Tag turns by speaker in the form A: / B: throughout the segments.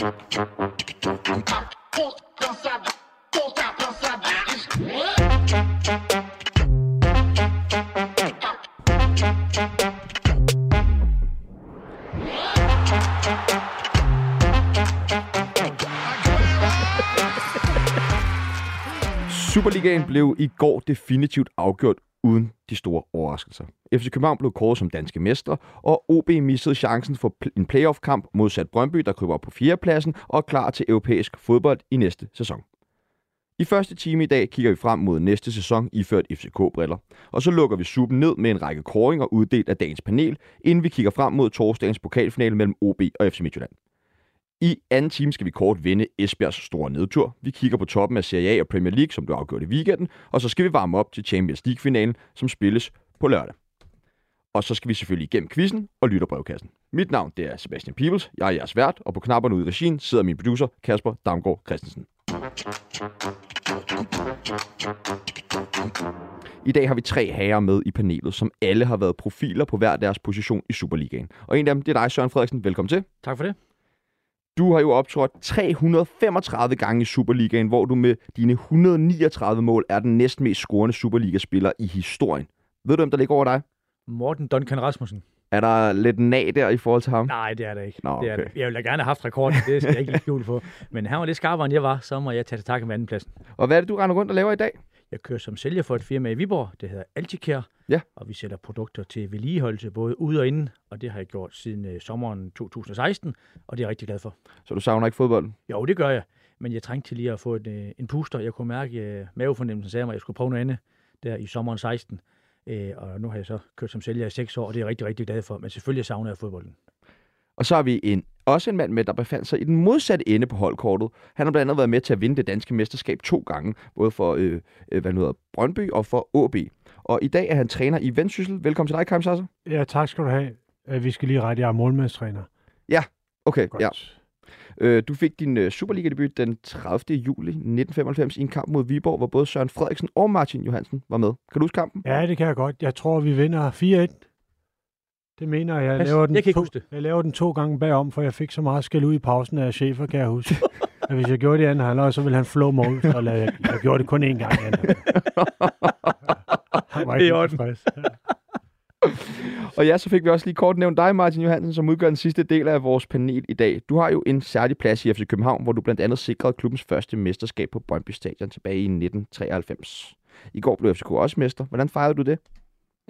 A: Superligaen blev i går definitivt afgjort uden de store overraskelser. FC København blev kåret som danske mestre, og OB missede chancen for en playoff-kamp modsat Brøndby, der kryber op på fjerdepladsen og er klar til europæisk fodbold i næste sæson. I første time i dag kigger vi frem mod næste sæson iført FCK-briller, og så lukker vi suppen ned med en række koringer uddelt af dagens panel, inden vi kigger frem mod torsdagens pokalfinale mellem OB og FC Midtjylland. I anden time skal vi kort vende Esbjergs store nedtur. Vi kigger på toppen af Serie A og Premier League, som blev afgjort i weekenden, og så skal vi varme op til Champions League-finalen, som spilles på lørdag. Og så skal vi selvfølgelig igennem quizzen og lytte brevkassen. Mit navn det er Sebastian Peebles, jeg er jeres vært, og på knapperne ude i regien sidder min producer Kasper Damgaard Christensen. I dag har vi tre herrer med i panelet, som alle har været profiler på hver deres position i Superligaen. Og en af dem, det er dig, Søren Frederiksen. Velkommen til.
B: Tak for det.
A: Du har jo optrådt 335 gange i Superligaen, hvor du med dine 139 mål er den næstmest scorende Superliga-spiller i historien. Ved du, hvem der ligger over dig?
B: Morten Duncan Rasmussen.
A: Er der lidt nag der i forhold til ham?
B: Nej, det er det ikke.
A: Nå,
B: det er
A: okay.
B: det. Jeg ville da gerne have haft rekorden, det skal jeg ikke lægge skjul på. Men han var lidt skarpere, end jeg var, så må jeg tage til takke med andenpladsen.
A: Og hvad er det, du render rundt og laver i dag?
B: Jeg kører som sælger for et firma i Viborg, det hedder Alticare.
A: Ja.
B: Og vi sætter produkter til vedligeholdelse både ude og inde, og det har jeg gjort siden øh, sommeren 2016, og det er jeg rigtig glad for.
A: Så du savner ikke fodbolden?
B: Jo, det gør jeg, men jeg trængte til lige at få et, øh, en puster. Jeg kunne mærke, at øh, mavefornemmelsen sagde mig, at jeg skulle prøve noget andet der i sommeren 16. Øh, og nu har jeg så kørt som sælger i seks år, og det er jeg rigtig, rigtig glad for. Men selvfølgelig savner jeg fodbolden.
A: Og så har vi en, også en mand med, der befandt sig i den modsatte ende på holdkortet. Han har blandt andet været med til at vinde det danske mesterskab to gange, både for øh, øh, hvad nu hedder, Brøndby og for AB. Og i dag er han træner i Vendsyssel. Velkommen til dig, Karim Sasser.
C: Ja, tak skal du have. Øh, Vi skal lige rette, jeg er målmandstræner.
A: Okay,
C: Godt.
A: ja. Øh, du fik din øh, Superliga-debut den 30. juli 1995 i en kamp mod Viborg, hvor både Søren Frederiksen og Martin Johansen var med. Kan du huske kampen?
C: Ja, det kan jeg godt. Jeg tror, vi vinder 4-1. Det mener jeg. Jeg
B: Pas.
C: laver, den
B: Jeg kan
C: to,
B: det.
C: jeg laver den to gange bagom, for jeg fik så meget skæld ud i pausen af chefer, kan jeg huske. at hvis jeg gjorde det i anden halvøj, så ville han flå mig ud. Så jeg, jeg gjorde det kun én gang. Han var
B: er
C: ikke tilfreds.
A: Og ja, så fik vi også lige kort nævnt dig, Martin Johansen, som udgør den sidste del af vores panel i dag. Du har jo en særlig plads i FC København, hvor du blandt andet sikrede klubbens første mesterskab på Brøndby Stadion tilbage i 1993. I går blev FCK også mester. Hvordan fejrede du det?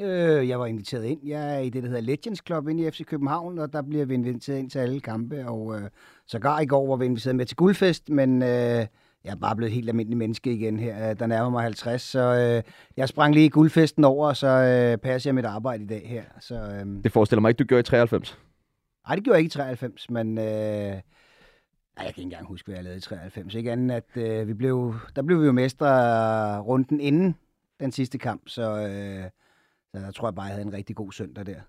D: Øh, jeg var inviteret ind. Jeg er i det, der hedder Legends Club inde i FC København, og der bliver vi inviteret ind til alle kampe. Og øh, sågar i går var vi inviteret med til guldfest, men øh, jeg er bare blevet et helt almindelig menneske igen her. Øh, Der nærmer mig 50, så øh, jeg sprang lige guldfesten over, og så øh, passer jeg mit arbejde i dag her. Så, øh,
A: Det forestiller mig ikke, du gjorde i 93.
D: ej, det gjorde jeg ikke i 93, men... Øh, ej, jeg kan ikke engang huske, hvad jeg lavede i 93. Ikke andet, at øh, vi blev, der blev vi jo mestre runden inden den sidste kamp, så... Øh, så der tror jeg bare, jeg havde en rigtig god søndag der.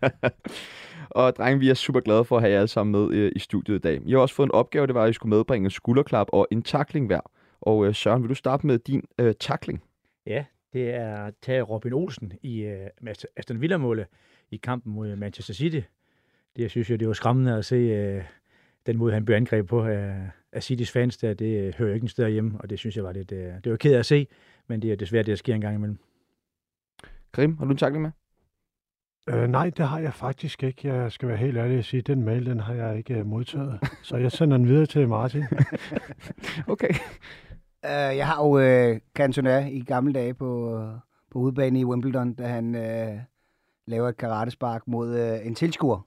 A: og drenge, vi er super glade for at have jer alle sammen med øh, i studiet i dag. I har også fået en opgave, det var, at I skulle medbringe en skulderklap og en takling hver. Og øh, Søren, vil du starte med din øh, takling?
B: Ja, det er at tage Robin Olsen i uh, Aston Villa-målet i kampen mod Manchester City. Det jeg synes jeg, det var skræmmende at se uh, den måde, han blev angrebet på af, af Citys fans. Der, det uh, hører ikke en sted hjemme, og det synes jeg var lidt... Uh, det var ked af at se, men det er desværre det, der sker en gang imellem.
A: Krim, har du en takling med?
C: Øh, nej, det har jeg faktisk ikke. Jeg skal være helt ærlig at sige, den mail, den har jeg ikke øh, modtaget. Så jeg sender den videre til Martin.
A: Okay.
D: Uh, jeg har jo uh, Cantona i gamle dage på, på udebane i Wimbledon, da han uh, laver et karatespark mod uh, en tilskuer.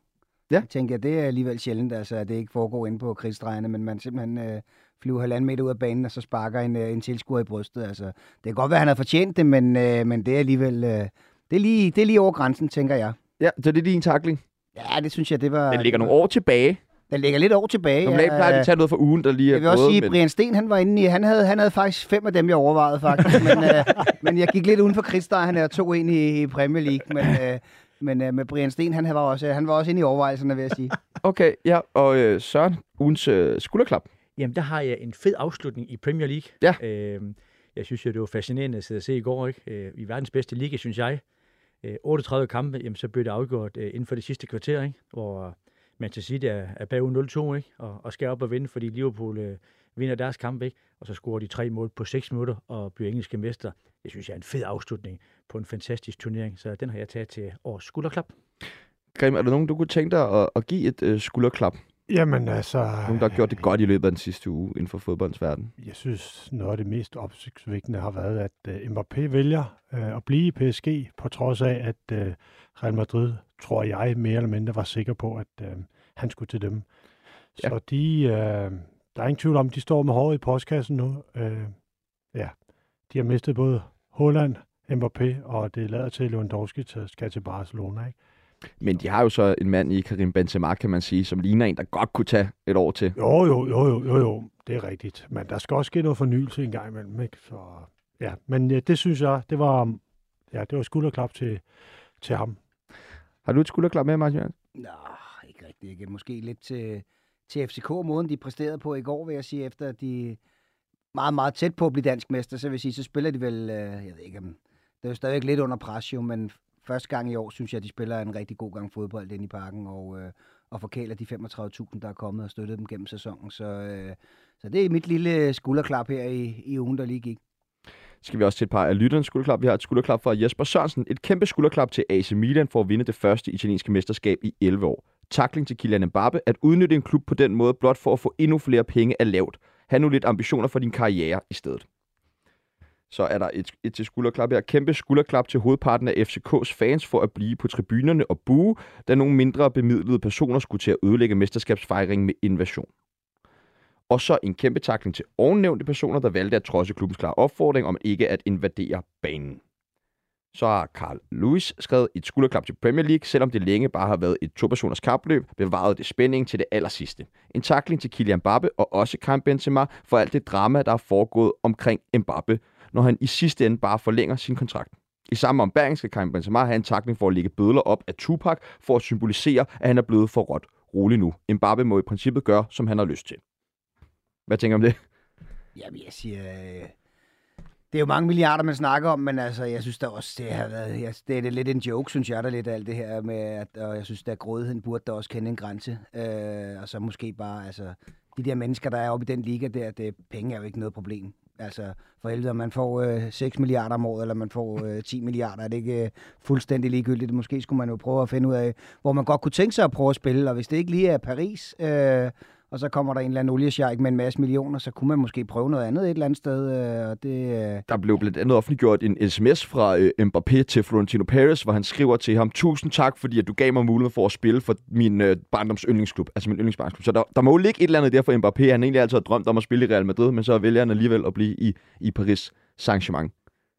A: Ja.
D: Jeg tænker, det er alligevel sjældent, altså, at det ikke foregår inde på krigsdrejerne, men man simpelthen uh, flyver halvanden meter ud af banen, og så sparker en, uh, en tilskuer i brystet. Altså, det kan godt være, at han har fortjent det, men, uh, men det er alligevel uh, det er lige, det er lige over grænsen, tænker jeg.
A: Ja, så det er din takling.
D: Ja, det synes jeg, det var...
A: Den ligger nogle år tilbage.
D: Den ligger lidt år tilbage.
A: Normalt plejer vi at tage noget fra ugen, der lige er
D: Jeg vil også sige, at Brian Sten, han var inde i, han havde, han havde faktisk fem af dem, jeg overvejede faktisk, men, øh, men jeg gik lidt uden for krigsdej, han er to ind i, i Premier League, men, øh, men øh, med Brian Sten, han var, også, han var også inde i overvejelserne, vil jeg sige.
A: Okay, ja, og øh, Søren, ugens øh, skulderklap.
B: Jamen, der har jeg en fed afslutning i Premier League.
A: Ja.
B: Øhm, jeg synes jo, det var fascinerende at sidde og se i går. Ikke? Øh, I verdens bedste liga, synes jeg. Øh, 38 kampe, jamen, så blev det afgjort øh, inden for det sidste kvarter, ikke? hvor Manchester City er, er bagud 0-2, ikke? Og, og skal op og vinde, fordi Liverpool øh, vinder deres kamp, ikke? Og så scorer de tre mål på 6 minutter og bliver engelske mester. Det synes jeg er en fed afslutning på en fantastisk turnering, så den har jeg taget til års skulderklap.
A: Grim, er der nogen, du kunne tænke dig at, at give et øh, skulderklap?
C: Jamen altså...
A: Nogen, der har gjort det godt i løbet af den sidste uge inden for fodboldens verden?
C: Jeg synes, noget af det mest opsigtsvækkende har været, at uh, Mbappé vælger uh, at blive i PSG, på trods af, at uh, Real Madrid, tror jeg, mere eller mindre var sikker på, at uh, han skulle til dem. Ja. Så de, uh, der er ingen tvivl om, de står med håret i postkassen nu. Uh, ja, de har mistet både Holland, Mbappé, og det lader til, at Lewandowski skal til Barcelona. Ikke?
A: Men de har jo så en mand i Karim Benzema, kan man sige, som ligner en, der godt kunne tage et år til.
C: Jo, jo, jo, jo, jo, jo. det er rigtigt. Men der skal også ske noget fornyelse en gang imellem. Ikke? Så, ja. Men ja, det synes jeg, det var, ja, det var skulderklap til, til ham.
A: Har du et skulderklap med, Martin?
D: Nå, ikke rigtigt. Ikke. Måske lidt til, til FCK, måden de præsterede på i går, vil jeg sige, efter de meget, meget tæt på at blive dansk mester, så vil jeg sige, så spiller de vel, øh, jeg ved ikke, om det er jo stadigvæk lidt under pres jo, men første gang i år, synes jeg, de spiller en rigtig god gang fodbold ind i parken, og, øh, og forkæler de 35.000, der er kommet og støttet dem gennem sæsonen. Så, øh, så det er mit lille øh, skulderklap her i, i ugen, der lige gik.
A: Skal vi også til et par af lytternes skulderklap. Vi har et skulderklap fra Jesper Sørensen. Et kæmpe skulderklap til AC Milan for at vinde det første italienske mesterskab i 11 år. Takling til Kylian Mbappe. At udnytte en klub på den måde, blot for at få endnu flere penge er lavt. Ha' nu lidt ambitioner for din karriere i stedet så er der et, et til skulderklap her. Kæmpe skulderklap til hovedparten af FCK's fans for at blive på tribunerne og bue, da nogle mindre bemidlede personer skulle til at ødelægge mesterskabsfejringen med invasion. Og så en kæmpe takling til ovennævnte personer, der valgte at trodse klubbens klare opfordring om ikke at invadere banen. Så har Carl Lewis skrevet et skulderklap til Premier League, selvom det længe bare har været et to-personers kapløb, bevarede det spænding til det allersidste. En takling til Kylian Mbappe og også Karim Benzema for alt det drama, der er foregået omkring Mbappe, når han i sidste ende bare forlænger sin kontrakt. I samme ombæring skal Karim Benzema have en takning for at lægge bødler op af Tupac for at symbolisere, at han er blevet for råt. Rolig nu. Mbappe må i princippet gøre, som han har lyst til. Hvad tænker du om det?
D: Jamen, jeg siger... Øh, det er jo mange milliarder, man snakker om, men altså, jeg synes da også, det har været... Jeg, det er lidt en joke, synes jeg, der lidt alt det her med, at, og jeg synes, at grådigheden burde da også kende en grænse. Øh, og så måske bare, altså, de der mennesker, der er oppe i den liga der, det, penge er jo ikke noget problem. Altså, for helvede, om man får øh, 6 milliarder om året, eller man får øh, 10 milliarder, er det ikke øh, fuldstændig ligegyldigt. Måske skulle man jo prøve at finde ud af, hvor man godt kunne tænke sig at prøve at spille, og hvis det ikke lige er Paris, øh, og så kommer der en eller anden oliesjejk med en masse millioner, så kunne man måske prøve noget andet et eller andet sted. Øh, og det, øh...
A: Der blev blandt andet offentliggjort en sms fra øh, Mbappé til Florentino Perez, hvor han skriver til ham, tusind tak, fordi at du gav mig mulighed for at spille for min øh, barndoms yndlingsklub, altså min yndlingsbarnsklub. Så der, der må jo ligge et eller andet der for Mbappé. Han egentlig altid har drømt om at spille i Real Madrid, men så vælger han alligevel at blive i, i Paris Saint-Germain.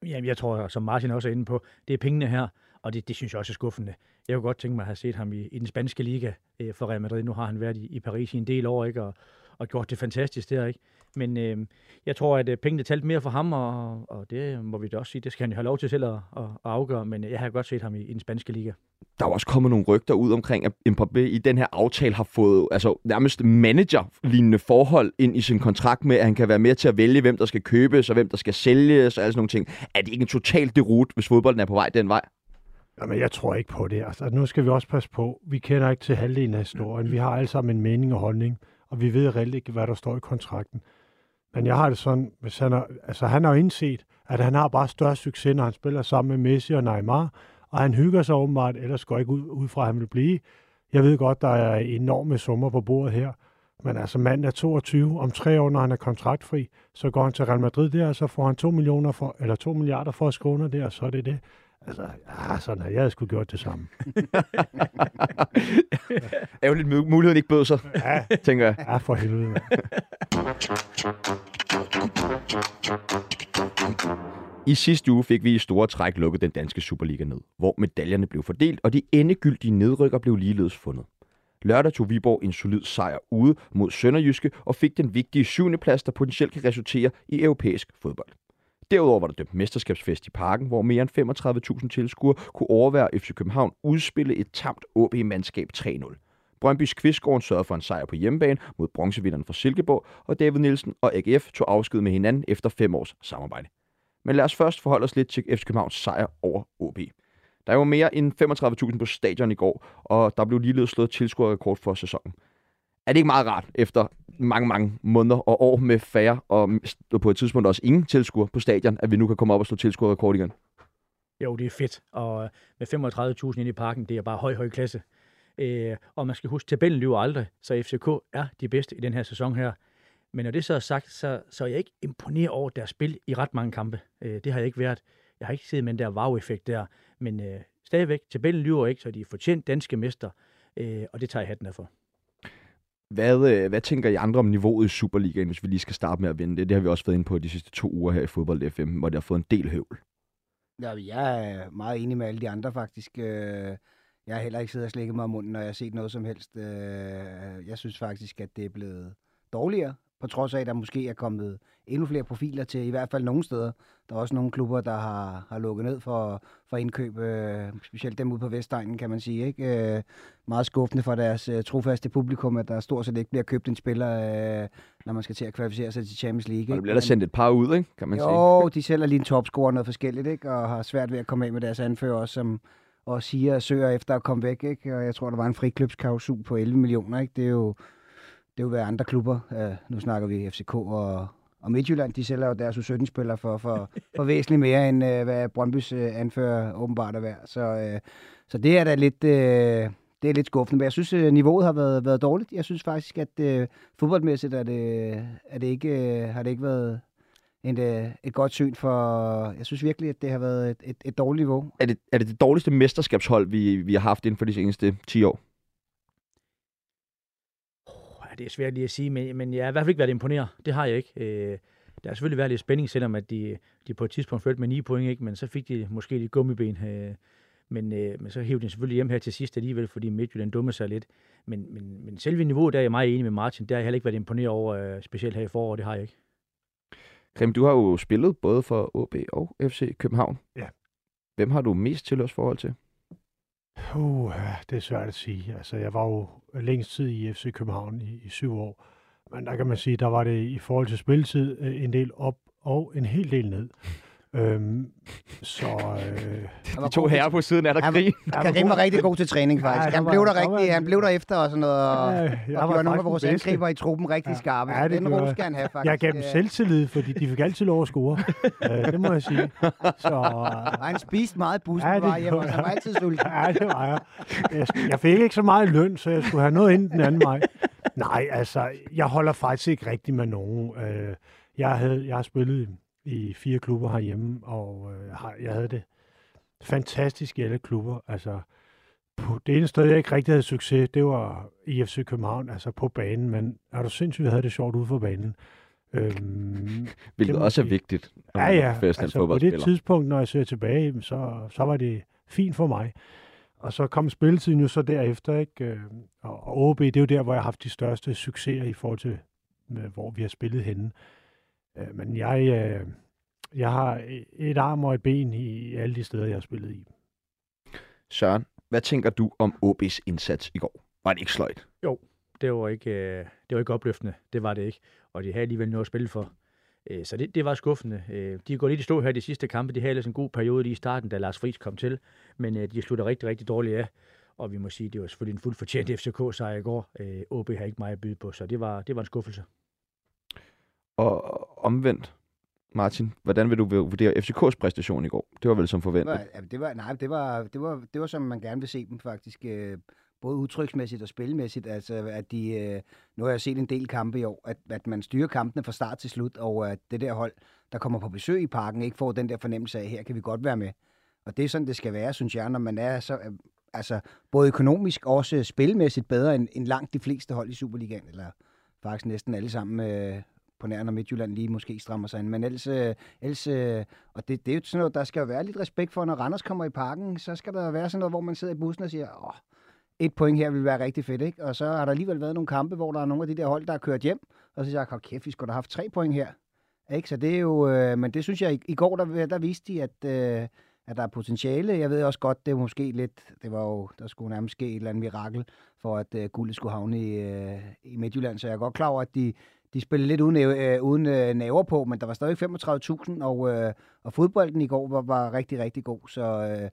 B: Jamen, jeg tror, som Martin også er inde på, det er pengene her, og det, det synes jeg også er skuffende. Jeg kunne godt tænke mig at have set ham i, i den spanske liga øh, for Real Madrid. Nu har han været i, i Paris i en del år, ikke? Og, og gjort det fantastisk der, ikke? Men øh, jeg tror, at øh, pengene talte mere for ham, og, og det må vi da også sige, det skal han jo have lov til selv at, at, at afgøre, men jeg har godt set ham i, i den spanske liga.
A: Der er også kommet nogle rygter ud omkring, at Mbappé i den her aftale har fået altså, nærmest manager-lignende forhold ind i sin kontrakt med, at han kan være med til at vælge, hvem der skal købes og hvem der skal sælges og alle sådan nogle ting. Er det ikke en total derut, hvis fodbolden er på vej den vej?
C: Jamen, jeg tror ikke på det. Altså, nu skal vi også passe på. Vi kender ikke til halvdelen af historien. Vi har alle sammen en mening og holdning, og vi ved reelt ikke, hvad der står i kontrakten. Men jeg har det sådan, hvis han har, altså han har jo indset, at han har bare større succes, når han spiller sammen med Messi og Neymar, og han hygger sig åbenbart, ellers går ikke ud, ud fra, at han vil blive. Jeg ved godt, der er enorme summer på bordet her, men altså manden er 22, om tre år, når han er kontraktfri, så går han til Real Madrid der, og så får han 2, millioner for, eller 2 milliarder for at skrive under der, og så er det det. Altså, ja, sådan har jeg skulle gjort det samme.
A: Ærgerligt muligheden ikke bød sig, ja. tænker jeg.
C: Ja, for helvede.
A: I sidste uge fik vi i store træk lukket den danske Superliga ned, hvor medaljerne blev fordelt, og de endegyldige nedrykker blev ligeledes fundet. Lørdag tog Viborg en solid sejr ude mod Sønderjyske og fik den vigtige syvende plads, der potentielt kan resultere i europæisk fodbold. Derudover var der dømt mesterskabsfest i parken, hvor mere end 35.000 tilskuere kunne overvære FC København udspille et tamt OB-mandskab 3-0. Brøndbys Kvistgården sørgede for en sejr på hjemmebane mod bronzevinderen fra Silkeborg, og David Nielsen og AGF tog afsked med hinanden efter fem års samarbejde. Men lad os først forholde os lidt til FC Københavns sejr over OB. Der var mere end 35.000 på stadion i går, og der blev ligeledes slået tilskuerrekord for sæsonen. Er det ikke meget rart efter mange, mange måneder og år med færre og på et tidspunkt også ingen tilskuer på stadion, at vi nu kan komme op og slå tilskuerrekord igen?
B: Jo, det er fedt. Og øh, med 35.000 inde i parken, det er bare høj, høj klasse. Øh, og man skal huske, tabellen lyver aldrig, så FCK er de bedste i den her sæson her. Men når det så er sagt, så, så er jeg ikke imponeret over deres spil i ret mange kampe. Øh, det har jeg ikke været. Jeg har ikke set med den der wow-effekt der. Men øh, stadigvæk, tabellen lyver ikke, så de er fortjent danske mester. Øh, og det tager jeg hatten af for.
A: Hvad, øh, hvad tænker I andre om niveauet i Superligaen, hvis vi lige skal starte med at vinde det? Det har vi også været inde på de sidste to uger her i Fodbold FM, hvor det har fået en del høvl.
D: Ja, jeg er meget enig med alle de andre faktisk. Øh, jeg har heller ikke siddet og slikket mig om munden, når jeg har set noget som helst. Øh, jeg synes faktisk, at det er blevet dårligere, på trods af, at der måske er kommet endnu flere profiler til, i hvert fald nogle steder. Der er også nogle klubber, der har, har lukket ned for, for indkøb, øh, specielt dem ude på Vestegnen, kan man sige. Ikke? Øh, meget skuffende for deres øh, trofaste publikum, at der stort set ikke bliver købt en spiller, øh, når man skal til at kvalificere sig til Champions League. Ikke?
A: Og der bliver der sendt et par ud, ikke? kan man
D: jo,
A: sige.
D: Jo, de sælger lige en topscorer noget forskelligt, ikke? og har svært ved at komme af med deres anfører også, som og siger, søger efter at komme væk. Ikke? Og jeg tror, der var en friklubsklausul på 11 millioner. Ikke? Det er jo det er jo være andre klubber. Uh, nu snakker vi FCK og, og Midtjylland. De sælger jo deres U17-spillere for, for, for væsentligt mere, end uh, hvad Brøndbys uh, anfører åbenbart er værd. Så, uh, så det er da lidt... Uh, det er lidt skuffende, men jeg synes, niveauet har været, været dårligt. Jeg synes faktisk, at uh, fodboldmæssigt er det, er det ikke, uh, har det ikke været en, uh, et godt syn for... Jeg synes virkelig, at det har været et, et, et dårligt niveau.
A: Er det, er det det dårligste mesterskabshold, vi, vi har haft inden for de seneste 10 år?
B: Det er svært lige at sige, men, men jeg har i hvert fald ikke været imponeret. Det har jeg ikke. Øh, der har selvfølgelig været lidt spænding, selvom at de, de på et tidspunkt følte med 9 point, ikke? men så fik de måske lidt gummiben. Øh, men, øh, men så hævde de selvfølgelig hjem her til sidst alligevel, fordi Midtjylland dumme sig lidt. Men, men, men selve niveauet, der er jeg meget enig med Martin. Der har jeg heller ikke været imponeret over, øh, specielt her i foråret. Det har jeg ikke.
A: Krim, du har jo spillet både for OB og FC København.
C: Ja.
A: Hvem har du mest til os forhold til?
C: Uh, det er svært at sige. Altså, jeg var jo længst tid i FC København i, i syv år. Men der kan man sige, der var det i forhold til spilletid øh, en del op og en hel del ned. Øhm, så... Øh,
A: de to herrer på siden er der krig.
D: Karim var rigtig god til træning, faktisk. Ja, han, blev der rigtig, han blev der efter og sådan noget, og, ja, og gjorde nogle af vores angriber i truppen rigtig ja, skarpe. Ja, det Den ros skal han have, faktisk.
C: Jeg gav dem selvtillid, fordi de fik altid lov at score. uh, det må jeg sige. Så,
D: uh, han spiste meget bussen ja, var hjemme, og han var altid sulten.
C: Ja, det var jeg. jeg. Jeg fik ikke så meget løn, så jeg skulle have noget ind den anden vej. Nej, altså, jeg holder faktisk ikke rigtig med nogen. Uh, jeg, havde, jeg har spillet i fire klubber herhjemme, og øh, jeg havde det fantastisk i alle klubber. Altså, på det eneste sted, jeg ikke rigtig havde succes, det var i FC København, altså på banen, men er du sindssygt, vi havde det sjovt ude for banen.
A: Øhm, Hvilket også er vigtigt,
C: når ja, ja, altså på det tidspunkt, når jeg ser tilbage, så, så var det fint for mig. Og så kom spilletiden jo så derefter, ikke? Øh, og OB, det er jo der, hvor jeg har haft de største succeser i forhold til, hvor vi har spillet henne. Øh, men jeg, øh, jeg har et arm og et ben i alle de steder, jeg har spillet i.
A: Søren, hvad tænker du om OB's indsats i går? Var det ikke sløjt?
B: Jo, det var ikke, øh, det var ikke opløftende. Det var det ikke. Og de havde alligevel noget at spille for. Øh, så det, det var skuffende. Øh, de går lidt i stå her de sidste kampe. De havde ellers en god periode lige i starten, da Lars Friis kom til. Men øh, de slutter rigtig, rigtig dårligt af. Og vi må sige, det var selvfølgelig en fuldt fortjent FCK-sejr i går. Øh, OB har ikke meget at byde på, så det var, det var en skuffelse.
A: Og omvendt, Martin, hvordan vil du vurdere FCK's præstation i går? Det var vel som forventet?
D: Det var, det var, nej, det var, det, var, det var som man gerne vil se dem faktisk. Øh, både udtryksmæssigt og spilmæssigt. Altså, at de, øh, nu har jeg set en del kampe i år, at, at man styrer kampene fra start til slut, og at det der hold, der kommer på besøg i parken, ikke får den der fornemmelse af, her kan vi godt være med. Og det er sådan, det skal være, synes jeg, når man er så, altså, både økonomisk og også spilmæssigt bedre end, end langt de fleste hold i Superligaen, eller faktisk næsten alle sammen øh, på nær, når Midtjylland lige måske strammer sig ind. Men ellers, øh, ellers øh, og det, det er jo sådan noget, der skal jo være lidt respekt for, når Randers kommer i parken, så skal der være sådan noget, hvor man sidder i bussen og siger, åh, et point her vil være rigtig fedt, ikke? Og så har der alligevel været nogle kampe, hvor der er nogle af de der hold, der har kørt hjem, og så siger jeg, kæft, vi skulle have haft tre point her. Ikke? Så det er jo, øh, men det synes jeg, i, i går, der, der viste de, at, øh, at der er potentiale. Jeg ved også godt, det er måske lidt, det var jo, der skulle nærmest ske et eller andet mirakel, for at øh, guldet skulle havne i, øh, i Midtjylland. Så jeg er godt klar over, at de, de spillede lidt uden, øh, uden øh, naver på, men der var stadig 35.000, og, øh, og fodbolden i går var, var rigtig, rigtig god. Så øh,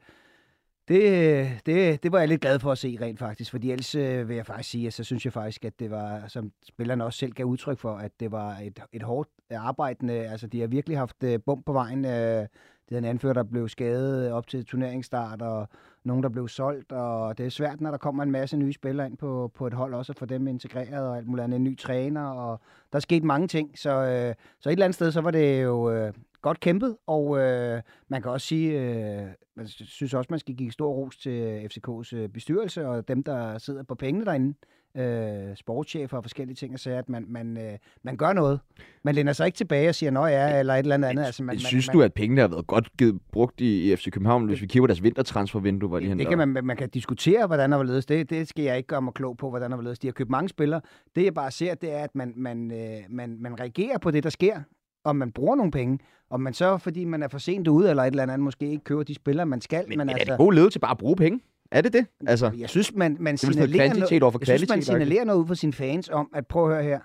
D: Det, det, det var jeg lidt glad for at se rent faktisk, fordi ellers øh, vil jeg faktisk sige, at så synes jeg faktisk, at det var, som spillerne også selv gav udtryk for, at det var et, et hårdt arbejdende, altså de har virkelig haft øh, bump på vejen. Øh, det havde en anfører, der blev skadet op til turneringsstart, og nogen, der blev solgt, og det er svært, når der kommer en masse nye spillere ind på, på et hold, også at få dem integreret, og alt muligt andet, en ny træner, og der er sket mange ting, så, øh, så et eller andet sted, så var det jo øh, godt kæmpet, og øh, man kan også sige, øh, man synes også, man skal give stor ros til FCK's øh, bestyrelse, og dem, der sidder på pengene derinde, øh, sportschefer og forskellige ting, og siger, at man, man, øh, man gør noget. Man lænder sig ikke tilbage og siger, nå ja, eller et eller andet andet. Altså, man,
A: Synes
D: man,
A: du, at pengene har været godt givet, brugt i, i FC København, hvis vi kigger på deres vintertransfervindue, hvor de
D: det, det kan man, man kan diskutere, hvordan og hvorledes. Det, det skal jeg ikke gøre mig klog på, hvordan og hvorledes. De har købt mange spillere. Det jeg bare ser, det er, at man, man, øh, man, man reagerer på det, der sker om man bruger nogle penge, om man så, fordi man er for sent ude, eller et eller andet, måske ikke køber de spillere, man skal.
A: Men,
D: men
A: men
D: altså,
A: er det god ledelse bare at bruge penge? Er det det? Altså,
D: jeg synes, man, man
A: er noget
D: signalerer,
A: over for
D: jeg synes, man signalerer noget ud for sine fans om, at prøv at høre her,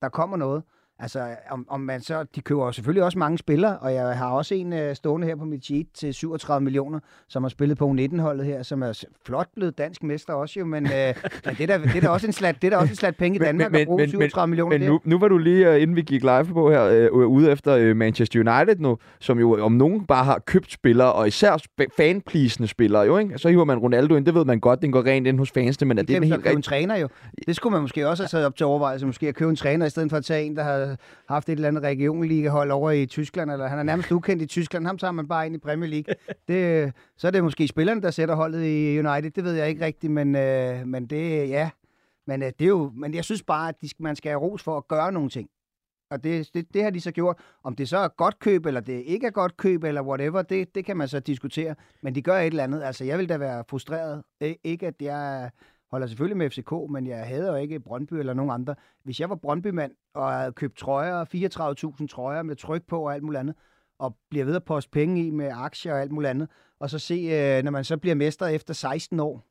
D: der kommer noget. Altså, om, om man så, de køber jo selvfølgelig også mange spillere, og jeg har også en uh, stående her på mit sheet til 37 millioner, som har spillet på U19-holdet her, som er flot blevet dansk mester også jo, men, uh, men det, er da, det, er da også en slat, det er da også en slat penge i Danmark
A: men,
D: at bruge
A: men,
D: 37 millioner
A: Men nu, nu var du lige, uh, inden vi gik live på her, uh, ude efter uh, Manchester United nu, som jo om nogen bare har købt spillere, og især fanplisende spillere jo, ikke? Så hiver man Ronaldo ind, det ved man godt, den går rent ind hos fansene, men er det
D: det er
A: helt
D: købe en
A: rigtigt?
D: træner jo. Det skulle man måske også have taget op til overvejelse, måske at købe en træner, i stedet for at tage en, der har haft et eller andet regionligahold over i Tyskland, eller han er nærmest ukendt i Tyskland, ham tager man bare ind i Premier League. Det, så er det måske spillerne, der sætter holdet i United, det ved jeg ikke rigtigt, men, øh, men det, ja. Men, øh, det er jo, men jeg synes bare, at de, man skal have ros for at gøre nogle ting. Og det, det, det har de så gjort. Om det så er godt køb, eller det ikke er godt køb, eller whatever, det, det kan man så diskutere. Men de gør et eller andet. Altså, jeg vil da være frustreret. Ik- Ikke, at jeg holder selvfølgelig med FCK, men jeg hader jo ikke Brøndby eller nogen andre. Hvis jeg var Brøndbymand og havde købt trøjer, 34.000 trøjer med tryk på og alt muligt andet, og bliver ved at poste penge i med aktier og alt muligt andet, og så se, øh, når man så bliver mester efter 16 år,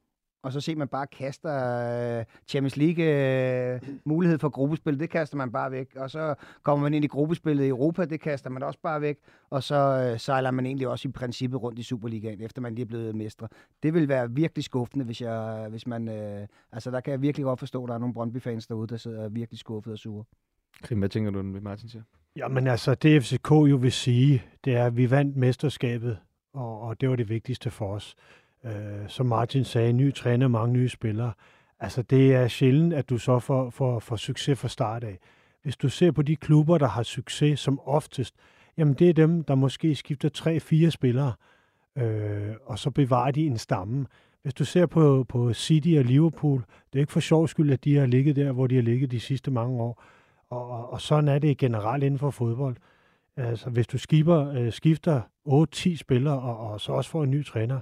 D: og så ser man bare kaster øh, Champions League øh, mulighed for gruppespil, det kaster man bare væk. Og så kommer man ind i gruppespillet i Europa, det kaster man også bare væk. Og så øh, sejler man egentlig også i princippet rundt i Superligaen, efter man lige er blevet mestre. Det vil være virkelig skuffende, hvis, jeg, hvis man... Øh, altså, der kan jeg virkelig godt forstå, at der er nogle Brøndby-fans derude, der sidder virkelig skuffet og sure.
A: Krim, hvad tænker du, om Martin siger?
C: Jamen altså, det FCK jo vil sige, det er, at vi vandt mesterskabet, og, og det var det vigtigste for os. Øh, som Martin sagde, ny træner, mange nye spillere. Altså, det er sjældent, at du så får, får, får succes fra start af. Hvis du ser på de klubber, der har succes som oftest, jamen det er dem, der måske skifter tre-fire spillere, øh, og så bevarer de en stamme. Hvis du ser på, på City og Liverpool, det er ikke for sjov skyld, at de har ligget der, hvor de har ligget de sidste mange år. Og, og, og sådan er det generelt inden for fodbold. Altså, hvis du skipper, øh, skifter 8-10 spillere, og, og så også får en ny træner,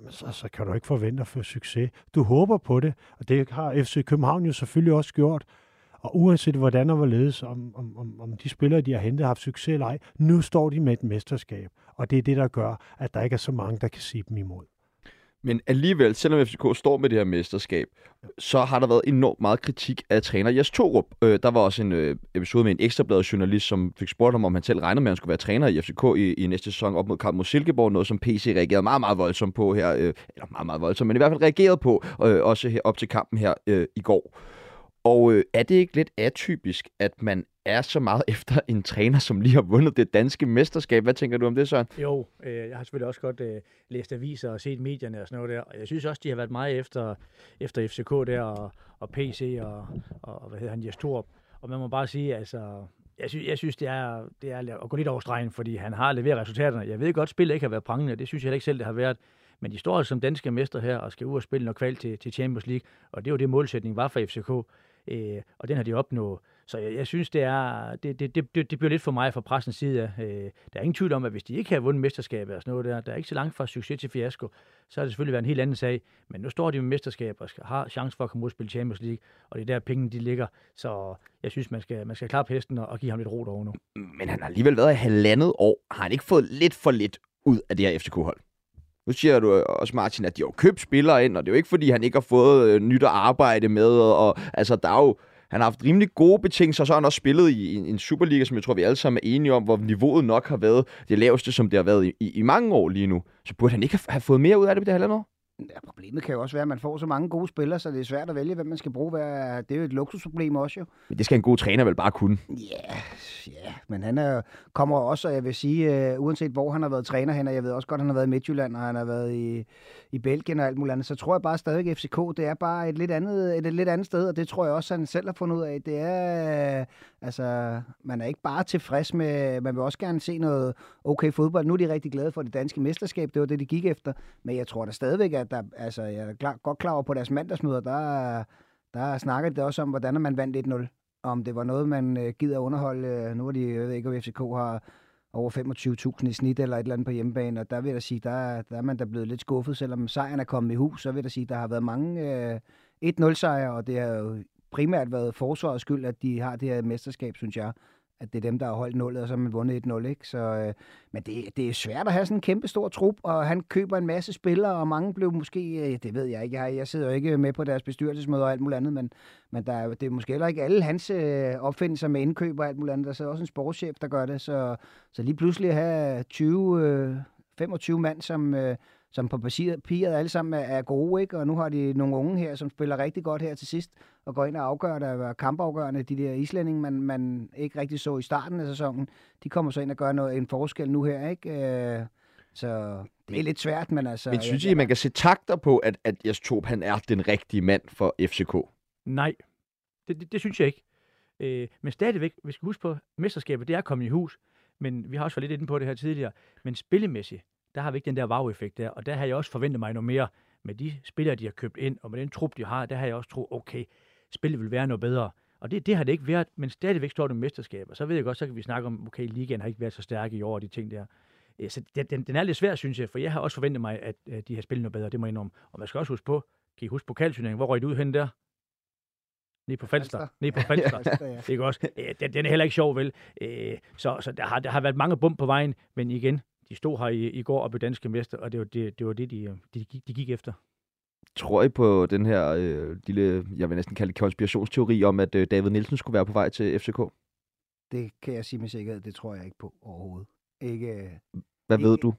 C: jamen, så, så kan du ikke forvente at få succes. Du håber på det, og det har FC København jo selvfølgelig også gjort. Og uanset hvordan og hvorledes, om, om, om, om de spillere, de har hentet, har haft succes eller ej, nu står de med et mesterskab. Og det er det, der gør, at der ikke er så mange, der kan sige dem imod.
A: Men alligevel, selvom FCK står med det her mesterskab, så har der været enormt meget kritik af træner Jes Torup. Øh, der var også en øh, episode med en ekstrabladet journalist, som fik spurgt ham, om han selv regnede med, at han skulle være træner i FCK i, i næste sæson op mod kamp mod Silkeborg, noget som PC reagerede meget, meget voldsomt på her, øh, eller meget, meget voldsomt, men i hvert fald reagerede på, øh, også her, op til kampen her øh, i går. Og øh, er det ikke lidt atypisk, at man er så meget efter en træner, som lige har vundet det danske mesterskab? Hvad tænker du om det, Søren?
B: Jo, øh, jeg har selvfølgelig også godt øh, læst aviser og set medierne og sådan noget der, og jeg synes også, de har været meget efter, efter FCK der, og, og PC og, og hvad hedder han, Jes Torp. Og man må bare sige, altså, jeg synes, jeg synes det, er, det er at gå lidt over stregen, fordi han har leveret resultaterne. Jeg ved godt, at spillet ikke har været prangende, det synes jeg ikke selv, det har været. Men de står altså som danske mester her og skal ud og spille noget kval til, til Champions League, og det er jo det målsætning var for FCK, øh, og den har de opnået. Så jeg, jeg synes, det er det, det, det, det bliver lidt for mig fra pressens side. Øh, der er ingen tvivl om, at hvis de ikke havde vundet mesterskabet og sådan noget der, der er ikke så langt fra succes til fiasko, så har det selvfølgelig været en helt anden sag. Men nu står de med mesterskab og har chance for at komme ud og spille Champions League, og det er der pengene de ligger. Så jeg synes, man skal, man skal klappe hesten og, og give ham lidt ro derovre nu.
A: Men han har alligevel været i halvandet år. Har han ikke fået lidt for lidt ud af det her FCK-hold? Nu siger du også, Martin, at de har købt spillere ind, og det er jo ikke, fordi han ikke har fået øh, nyt at arbejde med. Og, og altså, der er jo, han har haft rimelig gode betingelser, og så har han også spillet i en, en Superliga, som jeg tror, vi alle sammen er enige om, hvor niveauet nok har været det laveste, som det har været i, i, i mange år lige nu. Så burde han ikke have, have fået mere ud af det på det halvandet år?
D: Ja, problemet kan jo også være, at man får så mange gode spillere, så det er svært at vælge, hvem man skal bruge. Det er jo et luksusproblem også jo.
A: Men det skal en god træner vel bare kunne.
D: Ja, ja, men han er, kommer også, og jeg vil sige, uh, uanset hvor han har været træner hen, og jeg ved også godt, han har været i Midtjylland, og han har været i, i Belgien og alt muligt andet, så tror jeg bare stadig, at FCK, det er bare et lidt andet, et, et lidt andet sted, og det tror jeg også, han selv har fundet ud af. Det er, uh, altså, man er ikke bare tilfreds med, man vil også gerne se noget okay fodbold. Nu er de rigtig glade for det danske mesterskab, det var det, de gik efter, men jeg tror da stadigvæk, at der, altså, jeg er klar, godt klar over på deres mandagsmøder, der, der snakker det også om, hvordan man vandt 1-0 om det var noget, man øh, gider underholde. Øh, nu er de, jeg ved ikke, om FCK har over 25.000 i snit eller et eller andet på hjemmebane, og der vil jeg da sige, der, der er man da blevet lidt skuffet, selvom sejren er kommet i hus, så vil jeg da sige, der har været mange øh, 1-0-sejre, og det har jo primært været forsvarets skyld, at de har det her mesterskab, synes jeg at det er dem, der har holdt nullet, og så har man vundet 1-0. Ikke? Så, øh, men det, det er svært at have sådan en kæmpe stor trup, og han køber en masse spillere, og mange blev måske, øh, det ved jeg ikke, jeg, jeg sidder jo ikke med på deres bestyrelsesmøder og alt muligt andet, men, men der, det er måske heller ikke alle hans øh, opfindelser med indkøb og alt muligt andet. Der sidder også en sportschef, der gør det, så, så lige pludselig at have 20, øh, 25 mand, som, øh, som på papiret alle sammen er, er gode, ikke? og nu har de nogle unge her, som spiller rigtig godt her til sidst, og går ind og afgør det, og kampafgørende, de der islændinge, man, man ikke rigtig så i starten af sæsonen, de kommer så ind og gør noget, en forskel nu her, ikke? Øh, så det er lidt svært, men altså...
A: Men synes I, at man kan se takter på, at, at Jes Torp, han er den rigtige mand for FCK?
B: Nej, det, det, det synes jeg ikke. Øh, men stadigvæk, vi skal huske på, mesterskabet, det er kommet i hus, men vi har også været lidt inde på det her tidligere, men spillemæssigt, der har vi ikke den der wow-effekt der, og der har jeg også forventet mig noget mere med de spillere, de har købt ind, og med den trup, de har, der har jeg også tro, okay, spillet vil være noget bedre. Og det, det har det ikke været, men stadigvæk står det mesterskaber. Så ved jeg godt, så kan vi snakke om, okay, ligaen har ikke været så stærk i år, de ting der. Øh, så den, den er lidt svær, synes jeg, for jeg har også forventet mig, at, de har spillet noget bedre, det må jeg indrømme. Og man skal også huske på, kan I huske pokalturneringen, hvor røg det ud hen der? Nede på Falster. Nede på Falster. Det er også. Den, den er heller ikke sjov, vel? Øh, så, så der, har, der har været mange bump på vejen, men igen, de stod her i, i går og blev danske mester, og det var det, det, var det de, de, de gik efter.
A: Tror I på den her øh, lille, jeg vil næsten kalde det konspirationsteori om, at øh, David Nielsen skulle være på vej til FCK?
D: Det kan jeg sige med sikkerhed, det tror jeg ikke på overhovedet. Ikke, øh,
A: Hvad
D: ikke,
A: ved du?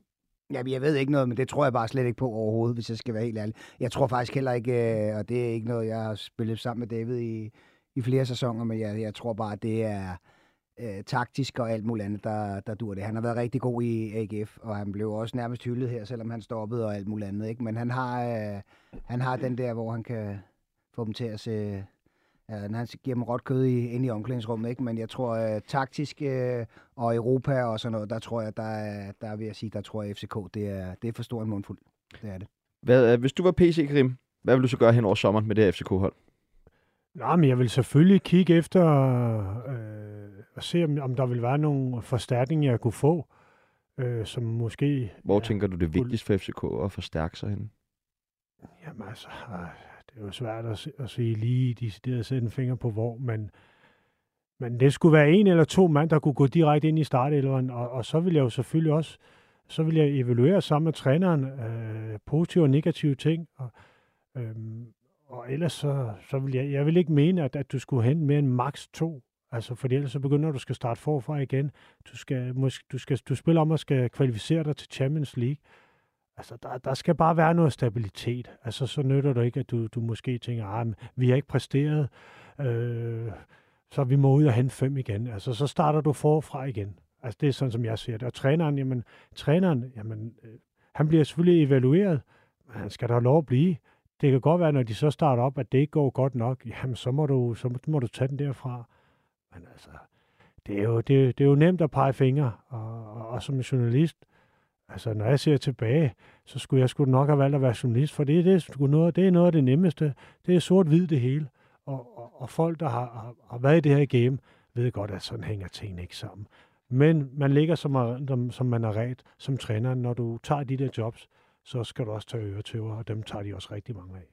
D: Ja, jeg ved ikke noget, men det tror jeg bare slet ikke på overhovedet, hvis jeg skal være helt ærlig. Jeg tror faktisk heller ikke, øh, og det er ikke noget, jeg har spillet sammen med David i, i flere sæsoner, men jeg, jeg tror bare, det er øh, taktisk og alt muligt andet, der, der dur det. Han har været rigtig god i AGF, og han blev også nærmest hyldet her, selvom han stoppede og alt muligt andet. Ikke? Men han har, øh, han har den der, hvor han kan få dem til at se... Ja, han giver dem råt kød i, ind i omklædningsrummet, ikke? men jeg tror øh, taktisk øh, og Europa og sådan noget, der tror jeg, der er, der vil jeg sige, der tror jeg FCK, det er, det er for stor en mundfuld. Det er det.
A: Hvad, hvis du var PC, Karim, hvad vil du så gøre hen over sommeren med det her FCK-hold?
C: Nej, men jeg vil selvfølgelig kigge efter øh, og se, om, om der vil være nogle forstærkninger, jeg kunne få, øh, som måske...
A: Hvor ja, tænker du det er vigtigst for FCK at forstærke sig hen?
C: Jamen altså, det er jo svært at, at sige lige de at sætte en finger på hvor, men, men det skulle være en eller to mand, der kunne gå direkte ind i startelveren, og, og så vil jeg jo selvfølgelig også så vil jeg evaluere sammen med træneren øh, positive og negative ting, og, øh, og ellers så, så vil jeg, jeg vil ikke mene, at, at du skulle hente mere end max to. Altså, fordi ellers så begynder du at starte forfra igen. Du, skal, måske, du, skal, du spiller om at skal kvalificere dig til Champions League. Altså, der, der skal bare være noget stabilitet. Altså, så nytter det ikke, at du, du måske tænker, ah, at vi har ikke præsteret, øh, så vi må ud og hente fem igen. Altså, så starter du forfra igen. Altså, det er sådan, som jeg ser det. Og træneren, jamen, træneren, jamen, øh, han bliver selvfølgelig evalueret, men han skal da lov at blive. Det kan godt være, når de så starter op, at det ikke går godt nok, jamen, så må du, så må, må du tage den derfra. Men altså, det er jo, det, det er jo nemt at pege fingre, og, og, og som journalist, altså når jeg ser tilbage, så skulle jeg skulle nok have valgt at være journalist, for det er, det, skulle noget, det er noget af det nemmeste. Det er sort-hvid det hele. Og, og, og folk, der har, har, har været i det her game, ved godt, at sådan hænger tingene ikke sammen. Men man ligger som, som man er ret som træner, når du tager de der jobs, så skal du også tage øretøver, og dem tager de også rigtig mange af.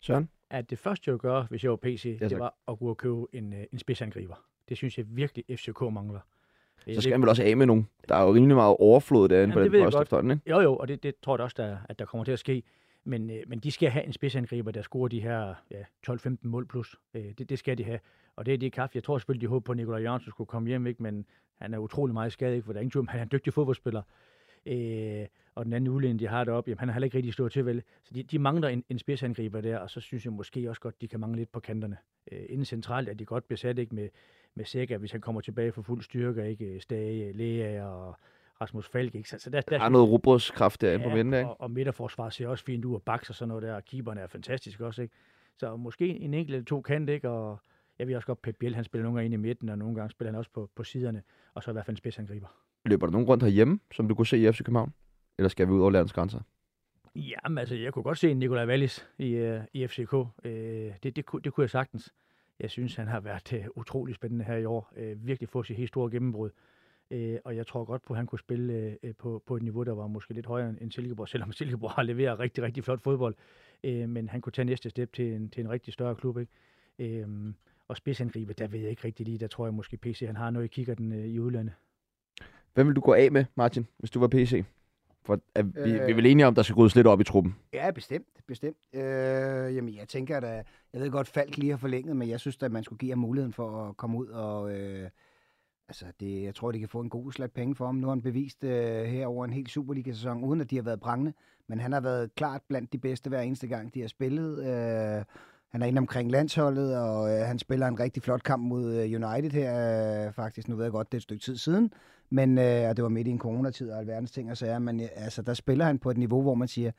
A: Søren?
B: At det første, jeg ville gøre, hvis jeg var PC, ja, det var at gå og købe en, øh, en spidsangriber. Det synes jeg virkelig, FCK mangler.
A: Så skal man vel også af med nogen. Der er jo rimelig meget overflod derinde på
B: det
A: den post efterhånden, ikke?
B: Jo, jo, og det, det tror jeg også, der, at der kommer til at ske. Men, øh, men de skal have en spidsangriber, der scorer de her ja, 12-15 mål plus. Øh, det, det skal de have. Og det er det kaffe. Jeg tror selvfølgelig, de håber på, at Nikolaj Jørgensen skulle komme hjem, ikke? men han er utrolig meget skadet, ikke? for der er ingen tvivl han er en dygtig fodboldspiller. Øh, og den anden udlænding, de har deroppe, jamen, han har heller ikke rigtig stået til vel. Så de, de mangler en, en spidsangriber der, og så synes jeg måske også godt, de kan mangle lidt på kanterne. Øh, inden centralt er de godt besat ikke med, med Sækker, hvis han kommer tilbage for fuld styrke, ikke Stage, Lea og Rasmus Falk. Ikke? Så, så der, der,
A: Der er noget rubroskraft derinde ja, på midten, ikke?
B: og, og midterforsvaret ser også fint ud, og baks og sådan noget der, og keeperne er fantastisk også, ikke? Så måske en enkelt eller to kant, ikke? Og jeg ved også godt, Pep Biel, han spiller nogle gange ind i midten, og nogle gange spiller han også på, på siderne, og så i hvert fald en spidsangriber.
A: Løber der nogen rundt herhjemme, som du kunne se i FC København? Eller skal vi ud over landets grænser?
B: Jamen, altså, jeg kunne godt se Nikolaj Wallis i, uh, i FCK. Uh, øh, det, det, kunne, det kunne jeg sagtens. Jeg synes, han har været uh, utrolig spændende her i år. Uh, virkelig få sit helt store gennembrud. Uh, og jeg tror godt på, at han kunne spille uh, på, på et niveau, der var måske lidt højere end Silkeborg, selvom Silkeborg har leveret rigtig, rigtig flot fodbold. Uh, men han kunne tage næste step til en, til en rigtig større klub. Ikke? Uh, og spidsangribe, der ved jeg ikke rigtig lige. Der tror jeg måske, PC han har noget i kikkerten uh, i udlandet.
A: Hvem vil du gå af med, Martin, hvis du var PC? For er vi, øh, vi er vel enige om, der skal ryddes lidt op i truppen?
D: Ja, bestemt. bestemt. Øh, jamen, jeg tænker da, jeg ved godt, Falk lige har forlænget, men jeg synes at man skulle give ham muligheden for at komme ud og... Øh, altså, det, jeg tror, de kan få en god slat penge for ham. Nu har han bevist øh, her over en helt Superliga-sæson, uden at de har været prangende. Men han har været klart blandt de bedste hver eneste gang, de har spillet. Øh, han er inde omkring landsholdet, og øh, han spiller en rigtig flot kamp mod øh, United her, øh, faktisk. Nu ved jeg godt, det er et stykke tid siden, men øh, og det var midt i en coronatid og alverdens ting og sager, men øh, altså, der spiller han på et niveau, hvor man siger,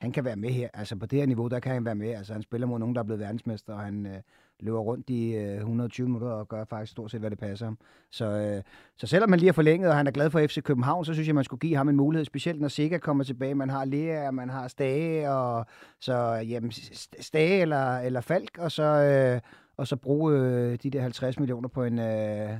D: han kan være med her. Altså på det her niveau, der kan han være med. Altså han spiller mod nogen, der er blevet verdensmester, og han øh, løber rundt i øh, 120 minutter og gør faktisk stort set, hvad det passer ham. Så, øh, så selvom man lige har forlænget, og han er glad for FC København, så synes jeg, man skulle give ham en mulighed, specielt når Sikker kommer tilbage. Man har Lea, man har Stage, og så jamen, Stage eller, eller Falk, og så, øh, og så bruge øh, de der 50 millioner på en... Øh,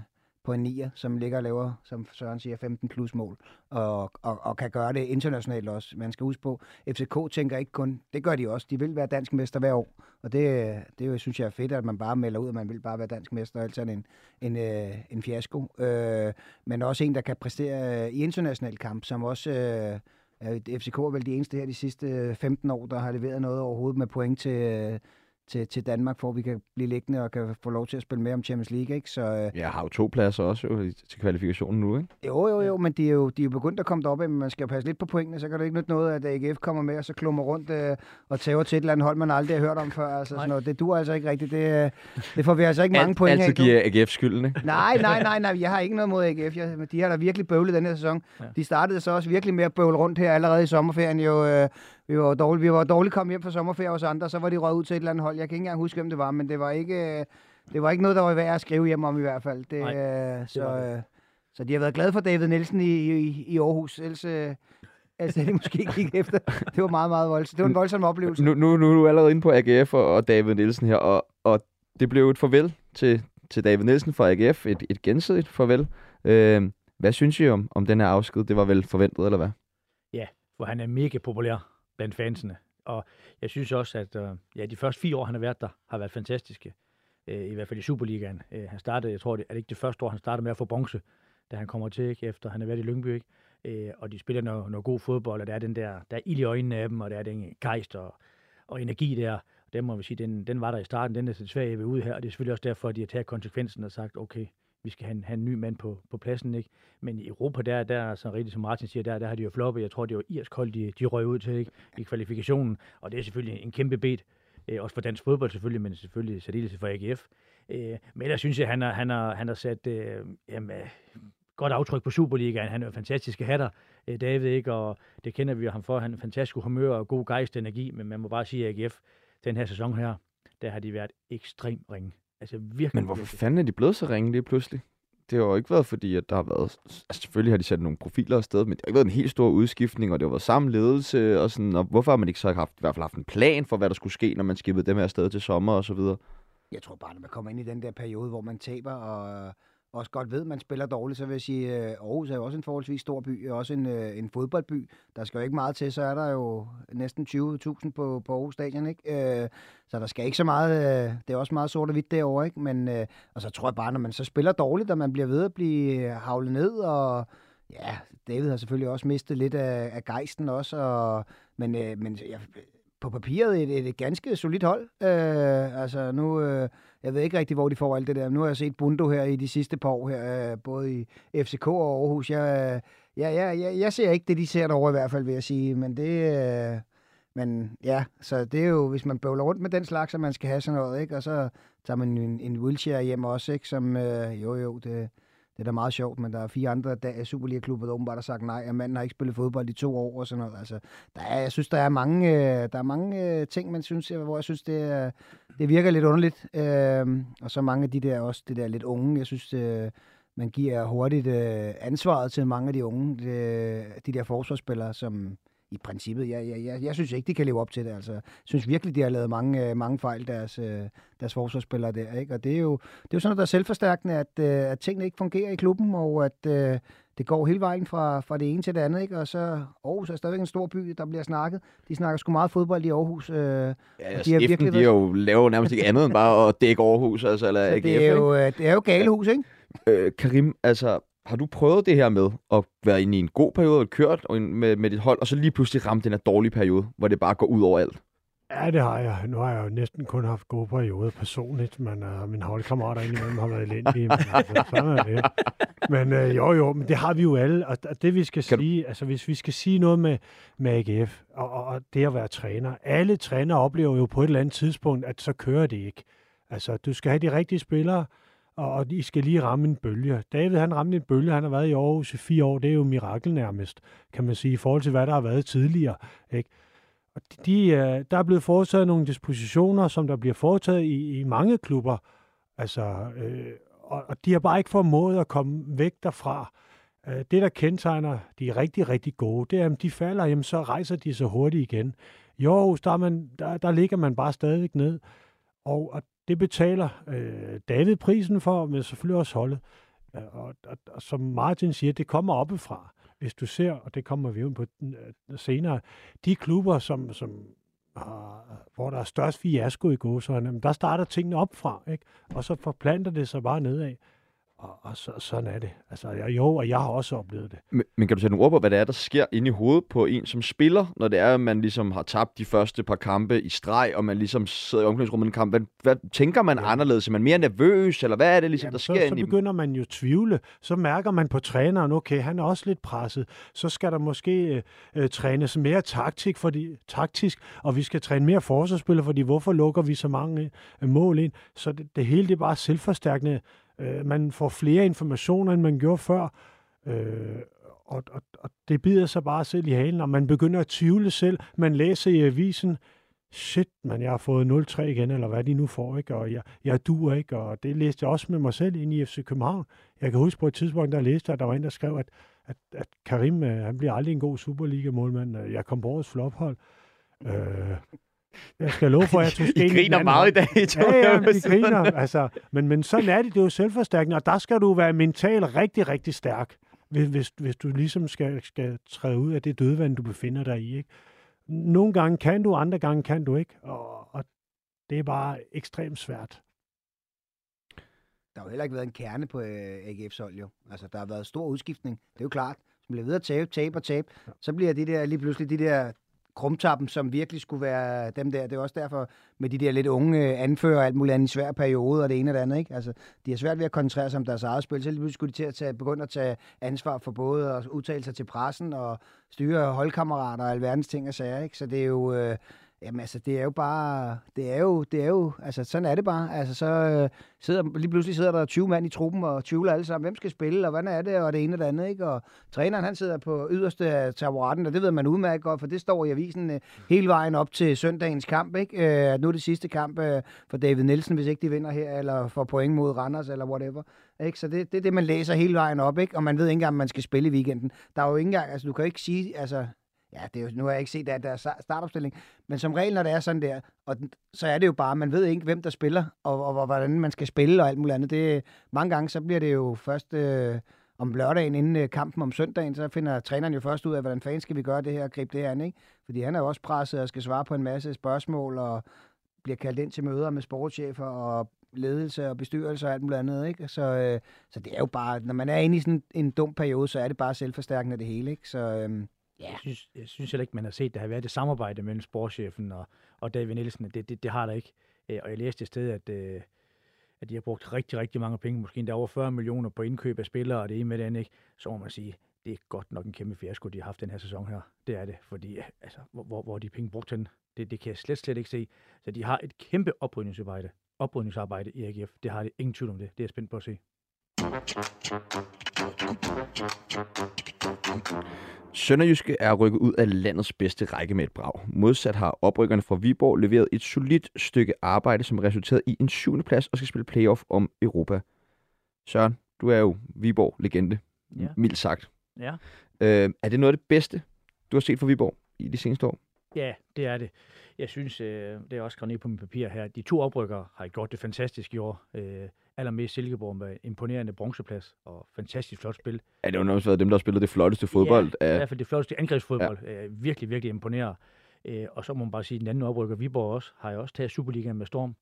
D: på en nier, som ligger og laver, som Søren siger, 15 plus mål, og, og, og kan gøre det internationalt også. Man skal huske på, FCK tænker ikke kun, det gør de også, de vil være dansk mester hver år, og det, det synes jeg er fedt, at man bare melder ud, at man vil bare være dansk mester, altså en, en, øh, en fiasko. Øh, men også en, der kan præstere i international kamp, som også... Øh, FCK er vel de eneste her de sidste øh, 15 år, der har leveret noget overhovedet med point til, øh, til, til Danmark, for at vi kan blive liggende og kan få lov til at spille med om Champions League. Ikke? Så, øh,
A: Ja, har jo to pladser også jo, til kvalifikationen nu, ikke?
D: jo, jo, jo, men de er jo, de er jo begyndt at komme derop, men man skal jo passe lidt på pointene, så kan det ikke nytte noget, at AGF kommer med, og så klummer rundt øh, og tager til et eller andet hold, man aldrig har hørt om før. Altså, sådan noget. Det dur altså ikke rigtigt. Det, øh, det får vi altså ikke mange point
A: altid
D: af. nu.
A: giver AGF skylden, ikke?
D: Nej, nej, nej, nej, jeg har ikke noget mod AGF. Jeg, men de har da virkelig bøvlet den her sæson. Ja. De startede så også virkelig med at bøvle rundt her allerede i sommerferien. Jo, øh, vi var dårligt, vi var dårligt kommet hjem fra sommerferie hos andre, så var de røget ud til et eller andet hold. Jeg kan ikke engang huske, hvem det var, men det var ikke, øh, det var ikke noget, der var værd at skrive hjem om i hvert fald. Det,
B: Nej,
D: øh, så,
B: det.
D: øh, så de har været glade for David Nielsen i, i, i Aarhus. Ellers, øh, ellers havde de måske ikke kigget efter. Det var meget, meget voldsomt. Det var en voldsom oplevelse.
A: Nu, nu, nu er du allerede inde på AGF og, og David Nielsen her, og, og det blev et farvel til, til David Nielsen fra AGF, et, et gensidigt farvel. Øh, hvad synes I om, om den her afsked? Det var vel forventet, eller hvad?
B: hvor han er mega populær blandt fansene. Og jeg synes også, at øh, ja, de første fire år, han har været der, har været fantastiske. Øh, I hvert fald i Superligaen. Øh, han startede, jeg tror, det er det ikke det første år, han startede med at få bronze, da han kommer til, ikke? efter han har været i Lyngby. Ikke? Øh, og de spiller noget, noget god fodbold, og der er den der, der er ild i øjnene af dem, og der er den gejst og, og energi der. Den må vi sige, den, den var der i starten, den er desværre ved ud her, og det er selvfølgelig også derfor, at de har taget konsekvensen og sagt, okay, vi skal have en, have en ny mand på, på pladsen, ikke? Men i Europa, der, der så rigtigt som Martin siger, der, der har de jo floppet. Jeg tror, det var irsk hold, de, de røg ud til, ikke? I kvalifikationen. Og det er selvfølgelig en kæmpe bed. Øh, også for dansk fodbold selvfølgelig, men selvfølgelig særdeles for AGF. Øh, men ellers synes jeg, han har, han har, han har sat øh, jamen, godt aftryk på Superligaen. Han er jo fantastiske hatter, øh, David, ikke? Og det kender vi jo ham for. Han er fantastisk humør og god gejst energi, men man må bare sige, at AGF, den her sæson her, der har de været ekstremt ringe. Altså virkelig.
A: Men hvorfor
B: virkelig.
A: fanden er de blevet så ringe lige pludselig? Det har jo ikke været fordi, at der har været... Altså selvfølgelig har de sat nogle profiler afsted, men det har ikke været en helt stor udskiftning, og det har været samme ledelse, og sådan, og hvorfor har man ikke så haft, i hvert fald haft en plan for, hvad der skulle ske, når man skibede dem her afsted til sommer og så videre?
D: Jeg tror bare, når man kommer ind i den der periode, hvor man taber, og også godt ved, at man spiller dårligt, så vil jeg sige, at Aarhus er jo også en forholdsvis stor by, og også en, øh, en fodboldby. Der skal jo ikke meget til, så er der jo næsten 20.000 på, på Aarhus Stadion, ikke? Øh, Så der skal ikke så meget, øh, det er også meget sort og hvidt derovre, ikke? Men, øh, og så tror jeg bare, når man så spiller dårligt, og man bliver ved at blive øh, havlet ned, og ja, David har selvfølgelig også mistet lidt af, af gejsten også, og, men, øh, men jeg, på papiret et, et, et ganske solidt hold. Øh, altså nu øh, jeg ved ikke rigtig, hvor de får alt det der. Nu har jeg set Bundo her i de sidste par år, her, øh, både i FCK og Aarhus. Jeg, øh, ja, ja, jeg, jeg ser ikke det, de ser derovre i hvert fald, vil jeg sige. Men det... Øh, men ja, så det er jo, hvis man bøvler rundt med den slags, at man skal have sådan noget, ikke? Og så tager man en, en wheelchair hjem også, ikke? Som, øh, jo jo, det, det er da meget sjovt, men der er fire andre der, Superliga-klubber, der åbenbart har sagt nej, og manden har ikke spillet fodbold i to år og sådan noget. Altså, der er, jeg synes, der er mange, øh, der er mange øh, ting, man synes, hvor jeg synes, det, er, det virker lidt underligt. Øh, og så mange af de der også, det der lidt unge, jeg synes, øh, man giver hurtigt øh, ansvaret til mange af de unge, de, de der forsvarsspillere, som i princippet, jeg, jeg, jeg, jeg synes ikke, de kan leve op til det. Altså, jeg synes virkelig, de har lavet mange, øh, mange fejl, deres, øh, deres forsvarsspillere der. Ikke? Og det er, jo, det er jo sådan noget, der er selvforstærkende, at, øh, at tingene ikke fungerer i klubben, og at øh, det går hele vejen fra, fra det ene til det andet. Ikke? Og så Aarhus er stadigvæk en stor by, der bliver snakket. De snakker sgu meget fodbold i Aarhus. Øh,
A: ja, altså, de har virkelig de har jo lavet nærmest ikke andet end bare at dække Aarhus. Altså, eller
D: AGF, det, er jo, ikke? det er jo galehus, ikke?
A: Øh, Karim, altså, har du prøvet det her med at være inde i en god periode og kørt med, med dit hold, og så lige pludselig ramt den her dårlige periode, hvor det bare går ud over alt?
C: Ja, det har jeg. Nu har jeg jo næsten kun haft gode perioder personligt, men uh, mine holdkammerater indimellem har været elendige. Men, altså, sådan er det. Men uh, jo, jo, men det har vi jo alle. Og det vi skal kan sige, du... altså hvis vi skal sige noget med, med AGF og, og, og det at være træner, alle trænere oplever jo på et eller andet tidspunkt, at så kører det ikke. Altså, du skal have de rigtige spillere, og, og de skal lige ramme en bølge. David, han ramte en bølge, han har været i Aarhus i fire år, det er jo mirakel nærmest, kan man sige, i forhold til, hvad der har været tidligere. Ikke? Og de, øh, der er blevet foretaget nogle dispositioner, som der bliver foretaget i, i mange klubber, altså, øh, og, og de har bare ikke formået at komme væk derfra. Øh, det, der kendetegner de er rigtig, rigtig gode, det er, at de falder, jamen, så rejser de så hurtigt igen. I Aarhus, der, man, der, der ligger man bare stadigvæk ned. Og, og det betaler øh, David prisen for, men selvfølgelig også holdet. Og, og, og som Martin siger, det kommer oppefra. Hvis du ser, og det kommer vi jo på øh, senere, de klubber, som, som har, hvor der er størst fiasko i gåsøjne, der starter tingene op fra, ikke? og så forplanter det sig bare nedad. Og, og så, sådan er det. Altså, jeg, jo, og jeg har også oplevet det.
A: Men, men kan du sætte nogle ord på, hvad det er, der sker inde i hovedet på en som spiller, når det er, at man ligesom har tabt de første par kampe i streg, og man ligesom sidder i omklædningsrummet en kamp? Hvad, hvad tænker man ja. anderledes? Er man mere nervøs, eller hvad er det ligesom, Jamen, der sker
C: så,
A: inde
C: så begynder man jo tvivle. Så mærker man på træneren, okay, han er også lidt presset. Så skal der måske øh, trænes mere taktik, fordi, taktisk, og vi skal træne mere forsvarsspillere, fordi hvorfor lukker vi så mange øh, mål ind? Så det, det hele det er bare selvforstærkende Øh, man får flere informationer, end man gjorde før. Øh, og, og, og det bider sig bare selv i halen, og man begynder at tvivle selv. Man læser i avisen, shit, man, jeg har fået 0-3 igen, eller hvad de nu får, ikke? og jeg, jeg duer ikke, og det læste jeg også med mig selv ind i FC København. Jeg kan huske på et tidspunkt, der læste at der var en, der skrev, at, at, at Karim, øh, han bliver aldrig en god Superliga-målmand. Jeg kom på årets flophold. Øh, jeg skal love for, at jeg tog
A: I griner meget i dag.
C: Ja, ja, de griner. Altså, men, men sådan er det, det er jo selvforstærkende, og der skal du være mentalt rigtig, rigtig stærk, hvis, hvis du ligesom skal, skal træde ud af det dødvand, du befinder dig i. Ikke? Nogle gange kan du, andre gange kan du ikke, og, og det er bare ekstremt svært.
D: Der har jo heller ikke været en kerne på øh, AGF's hold, jo. Altså, der har været stor udskiftning. Det er jo klart. Man bliver ved at tabe, tabe og tabe, så bliver de der lige pludselig de der krumtappen, som virkelig skulle være dem der. Det er også derfor med de der lidt unge øh, anfører alt muligt andet i svær periode og det ene og det andet. Ikke? Altså, de har svært ved at koncentrere sig om deres eget spil, så lige skulle de til at tage, begynde at tage ansvar for både at udtale sig til pressen og styre holdkammerater og alverdens ting og sager. Ikke? Så det er jo... Øh, Jamen altså, det er jo bare, det er jo, det er jo, altså sådan er det bare. Altså så øh, sidder, lige pludselig sidder der 20 mand i truppen og tvivler alle sammen, hvem skal spille, og hvad er det, og det ene og det andet, ikke? Og træneren, han sidder på yderste af taburetten, og det ved man udmærket godt, for det står i avisen øh, hele vejen op til søndagens kamp, ikke? Øh, nu er det sidste kamp øh, for David Nielsen, hvis ikke de vinder her, eller får point mod Randers, eller whatever. Ikke? Så det, det er det, man læser hele vejen op, ikke? Og man ved ikke engang, om man skal spille i weekenden. Der er jo ikke engang, altså du kan ikke sige, altså Ja, det er jo, nu har jeg ikke set der, der startopstilling, men som regel, når det er sådan der, og så er det jo bare, man ved ikke, hvem der spiller, og, og, og hvordan man skal spille og alt muligt andet. Det, mange gange, så bliver det jo først øh, om lørdagen inden øh, kampen om søndagen, så finder træneren jo først ud af, hvordan fanden skal vi gøre det her og gribe det her an, ikke? Fordi han er jo også presset og skal svare på en masse spørgsmål, og bliver kaldt ind til møder med sportschefer og ledelse og bestyrelse og alt muligt andet, ikke? Så, øh, så det er jo bare, når man er inde i sådan en dum periode, så er det bare selvforstærkende det hele, ikke? Så, øh,
B: Yeah. Jeg, synes, jeg synes heller ikke, man har set, der har været det samarbejde mellem sportschefen og, og David Nielsen. Det, det, det har der ikke. Øh, og jeg læste et sted, at, øh, at de har brugt rigtig, rigtig mange penge, måske endda over 40 millioner på indkøb af spillere og det ene med det andet, ikke? så må man sige, det er godt nok en kæmpe fiasko, de har haft den her sæson her. Det er det, fordi øh, altså, hvor, hvor, de penge brugt hen, det, det kan jeg slet, slet ikke se. Så de har et kæmpe oprydningsarbejde, oprydningsarbejde i AGF. Det har det ingen tvivl om det. Det er jeg spændt på at se.
A: Sønderjyske er rykket ud af landets bedste række med et brag. Modsat har oprykkerne fra Viborg leveret et solidt stykke arbejde, som resulterede i en syvende plads og skal spille playoff om Europa. Søren, du er jo Viborg-legende,
B: Ja.
A: mildt sagt.
B: Ja.
A: Øh, er det noget af det bedste, du har set fra Viborg i de seneste år?
B: Ja, det er det. Jeg synes, øh, det er også skrevet ned på mit papir her, de to oprykkere har gjort det fantastisk i år. Øh, allermest Silkeborg med imponerende bronzeplads og fantastisk flot spil.
A: Ja, det har jo nok været dem, der har spillet det flotteste fodbold.
B: Ja, i
A: af,
B: hvert fald det flotteste angrebsfodbold. Ja. Øh, virkelig, virkelig imponerer. Øh, og så må man bare sige, at den anden oprykker, Viborg også, har jo også taget Superligaen med storm.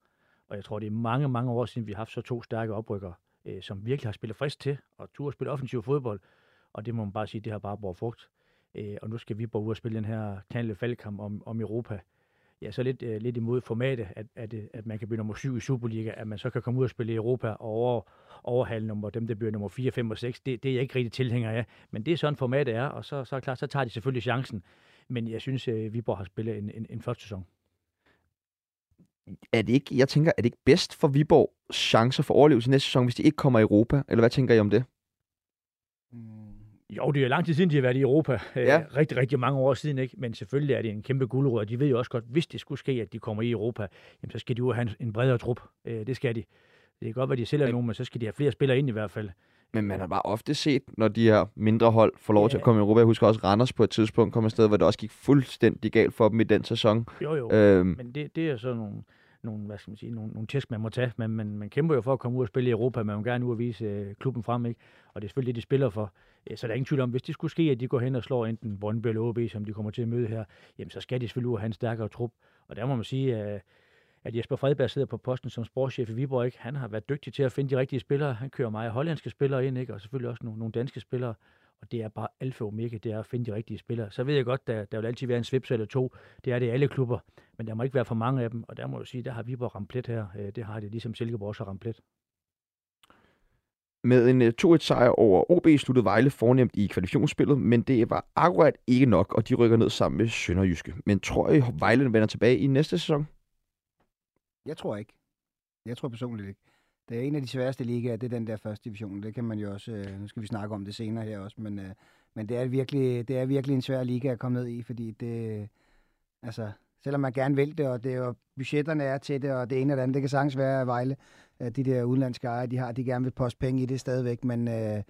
B: Og jeg tror, det er mange, mange år siden, vi har haft så to stærke oprykkere, øh, som virkelig har spillet frisk til og tur at spille offensiv fodbold. Og det må man bare sige, det har bare båret frugt. Øh, og nu skal Viborg ud og spille den her knaldende faldkamp om, om Europa. Ja, så lidt, øh, lidt imod formatet, at, at, øh, at man kan blive nummer 7 i Superliga, at man så kan komme ud og spille i Europa og over, overhale nummer, dem, der bliver nummer 4, 5 og 6. Det, det er jeg ikke rigtig tilhænger af. Men det er sådan formatet er, og så, så er klart, så tager de selvfølgelig chancen. Men jeg synes, øh, Viborg har spillet en, en, en første sæson.
A: er det ikke, jeg tænker, er det ikke bedst for Viborg chancer for overlevelse i næste sæson, hvis de ikke kommer i Europa? Eller hvad tænker I om det?
B: Jo, det er lang tid siden, de har været i Europa.
A: Ja.
B: Ja. rigtig, rigtig mange år siden, ikke? Men selvfølgelig er det en kæmpe guldråd, og de ved jo også godt, hvis det skulle ske, at de kommer i Europa, jamen, så skal de jo have en, bredere trup. Øh, det skal de. Det kan godt være, at de sælger
A: Men-
B: nogen, men så skal de have flere spillere ind i hvert fald.
A: Men man har bare ofte set, når de her mindre hold får lov
B: Ja.
A: til at komme i Europa. Jeg husker også Randers på et tidspunkt kom afsted, hvor det også gik fuldstændig galt for dem i den sæson.
B: Jo, jo.
A: Øhm,
B: Men det, det er så nogle, nogle, hvad skal man sige, nogle, nogle tæsk, man må tage. Man, man, man kæmper jo for at komme ud og spille i Europa. Man vil gerne ud og vise øh, klubben frem, ikke? Og det er selvfølgelig det, de spiller for. Øh, så der er ingen tvivl om, hvis det skulle ske, at de går hen og slår enten Brøndby eller OB, som de kommer til at møde her, jamen så skal de selvfølgelig ud og have en stærkere trup. Og der må man sige, at at Jesper Fredberg sidder på posten som sportschef i Viborg, ikke? han har været dygtig til at finde de rigtige spillere. Han kører meget hollandske spillere ind, ikke? og selvfølgelig også nogle, nogle danske spillere. Og det er bare alfa og omega, det er at finde de rigtige spillere. Så ved jeg godt, der, der vil altid være en svips eller to. Det er det i alle klubber. Men der må ikke være for mange af dem. Og der må jeg sige, der har Viborg ramt plet her. Øh, Det har det, ligesom Silkeborg også har ramt plet.
A: Med en øh, 2-1 sejr over OB sluttede Vejle fornemt i kvalifikationsspillet, men det var akkurat ikke nok, og de rykker ned sammen med Sønderjyske. Men tror I, Vejle vender tilbage i næste sæson?
D: Jeg tror ikke. Jeg tror personligt ikke. Det er en af de sværeste ligaer, det er den der første division. Det kan man jo også, øh, nu skal vi snakke om det senere her også, men, øh, men det, er virkelig, det er virkelig en svær liga at komme ned i, fordi det, altså, selvom man gerne vil det, og det er jo, budgetterne er til det, og det ene og det andet, det kan sagtens være at Vejle, at de der udenlandske ejere, de har, de gerne vil poste penge i det stadigvæk, men, øh,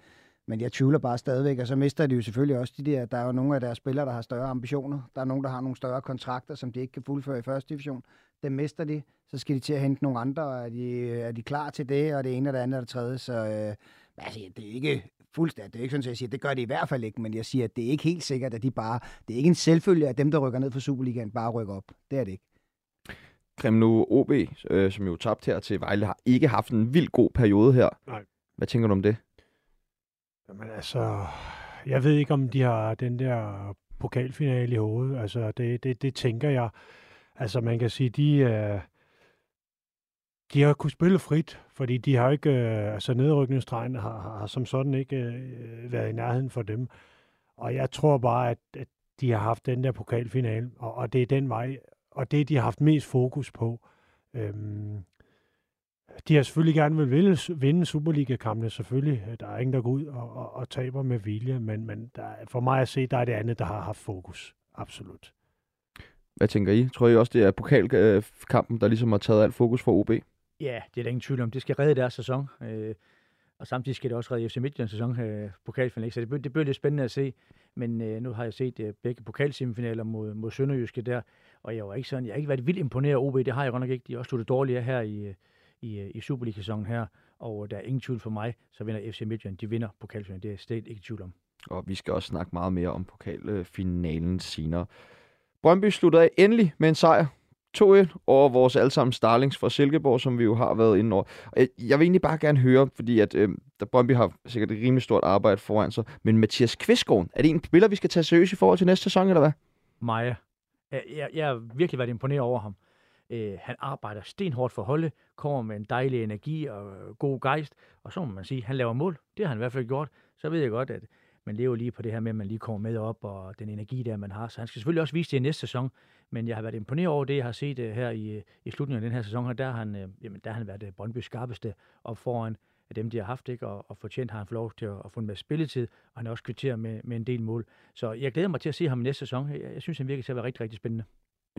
D: men jeg tvivler bare stadigvæk, og så mister de jo selvfølgelig også de der, der er jo nogle af deres spillere, der har større ambitioner. Der er nogen, der har nogle større kontrakter, som de ikke kan fuldføre i første division. Dem mister de, så skal de til at hente nogle andre, og er de, er de klar til det, og det ene og det andet og det tredje, så øh, altså, det er ikke fuldstændig, det er ikke sådan, at jeg siger, det gør de i hvert fald ikke, men jeg siger, at det er ikke helt sikkert, at de bare, det er ikke en selvfølge, at dem, der rykker ned fra Superligaen, bare rykker op. Det er det ikke.
A: Kremno OB, øh, som jo tabte her til Vejle, har ikke haft en vild god periode her.
C: Nej.
A: Hvad tænker du om det?
C: Jamen altså, jeg ved ikke, om de har den der pokalfinale i hovedet. Altså, det, det, det tænker jeg. Altså, man kan sige, de, øh, de har kunnet spille frit, fordi de har ikke, øh, altså nedrykningsstregen har, har, har som sådan ikke øh, været i nærheden for dem. Og jeg tror bare, at, at de har haft den der pokalfinale, og, og det er den vej, og det de har haft mest fokus på. Øhm, de har selvfølgelig gerne vil vinde, vinde Superliga-kampene, selvfølgelig. Der er ingen, der går ud og, og, og taber med vilje, men, men der, for mig at se, der er det andet, der har haft fokus. Absolut.
A: Hvad tænker I? Tror I også, det er pokalkampen, der ligesom har taget alt fokus for OB?
B: Ja, det er der ingen tvivl om. Det skal redde deres sæson. Øh, og samtidig skal det også redde FC Midtjyllands sæson øh, pokalfinalen. ikke? Så det, det bliver lidt spændende at se. Men øh, nu har jeg set øh, begge pokalsemifinaler mod, mod Sønderjyske der. Og jeg var ikke sådan, jeg har ikke været vildt imponeret af OB. Det har jeg godt nok ikke. De har også sluttet dårligere her i, øh, i, øh, i Superliga-sæsonen her. Og der er ingen tvivl for mig, så vinder FC Midtjylland. De vinder pokalfinalen. Det er jeg slet ikke i tvivl om.
A: Og vi skal også snakke meget mere om pokalfinalen senere. Brøndby slutter af endelig med en sejr. 2-1 over vores allesammen Starlings fra Silkeborg, som vi jo har været inde over. Jeg, vil egentlig bare gerne høre, fordi at øh, der Brøndby har sikkert et rimelig stort arbejde foran sig, men Mathias Kvistgaard, er det en spiller, vi skal tage seriøst i forhold til næste sæson, eller hvad?
B: Maja. Jeg, jeg, jeg har virkelig været imponeret over ham. Øh, han arbejder stenhårdt for holdet, kommer med en dejlig energi og god gejst, og så må man sige, han laver mål. Det har han i hvert fald gjort. Så ved jeg godt, at man lever lige på det her med, at man lige kommer med op, og den energi der, man har. Så han skal selvfølgelig også vise det i næste sæson, men jeg har været imponeret over det, jeg har set uh, her i, øh, i slutningen af den her sæson, og der har han, uh, jamen, der har han været uh, Brøndby's skarpeste op foran af dem, de har haft, ikke? Og, og fortjent har han fået lov til at, at få en masse spilletid, og han har også kvitteret med, med en del mål. Så jeg glæder mig til at se ham næste sæson. Jeg, jeg synes, han virker til at være rigtig, rigtig spændende.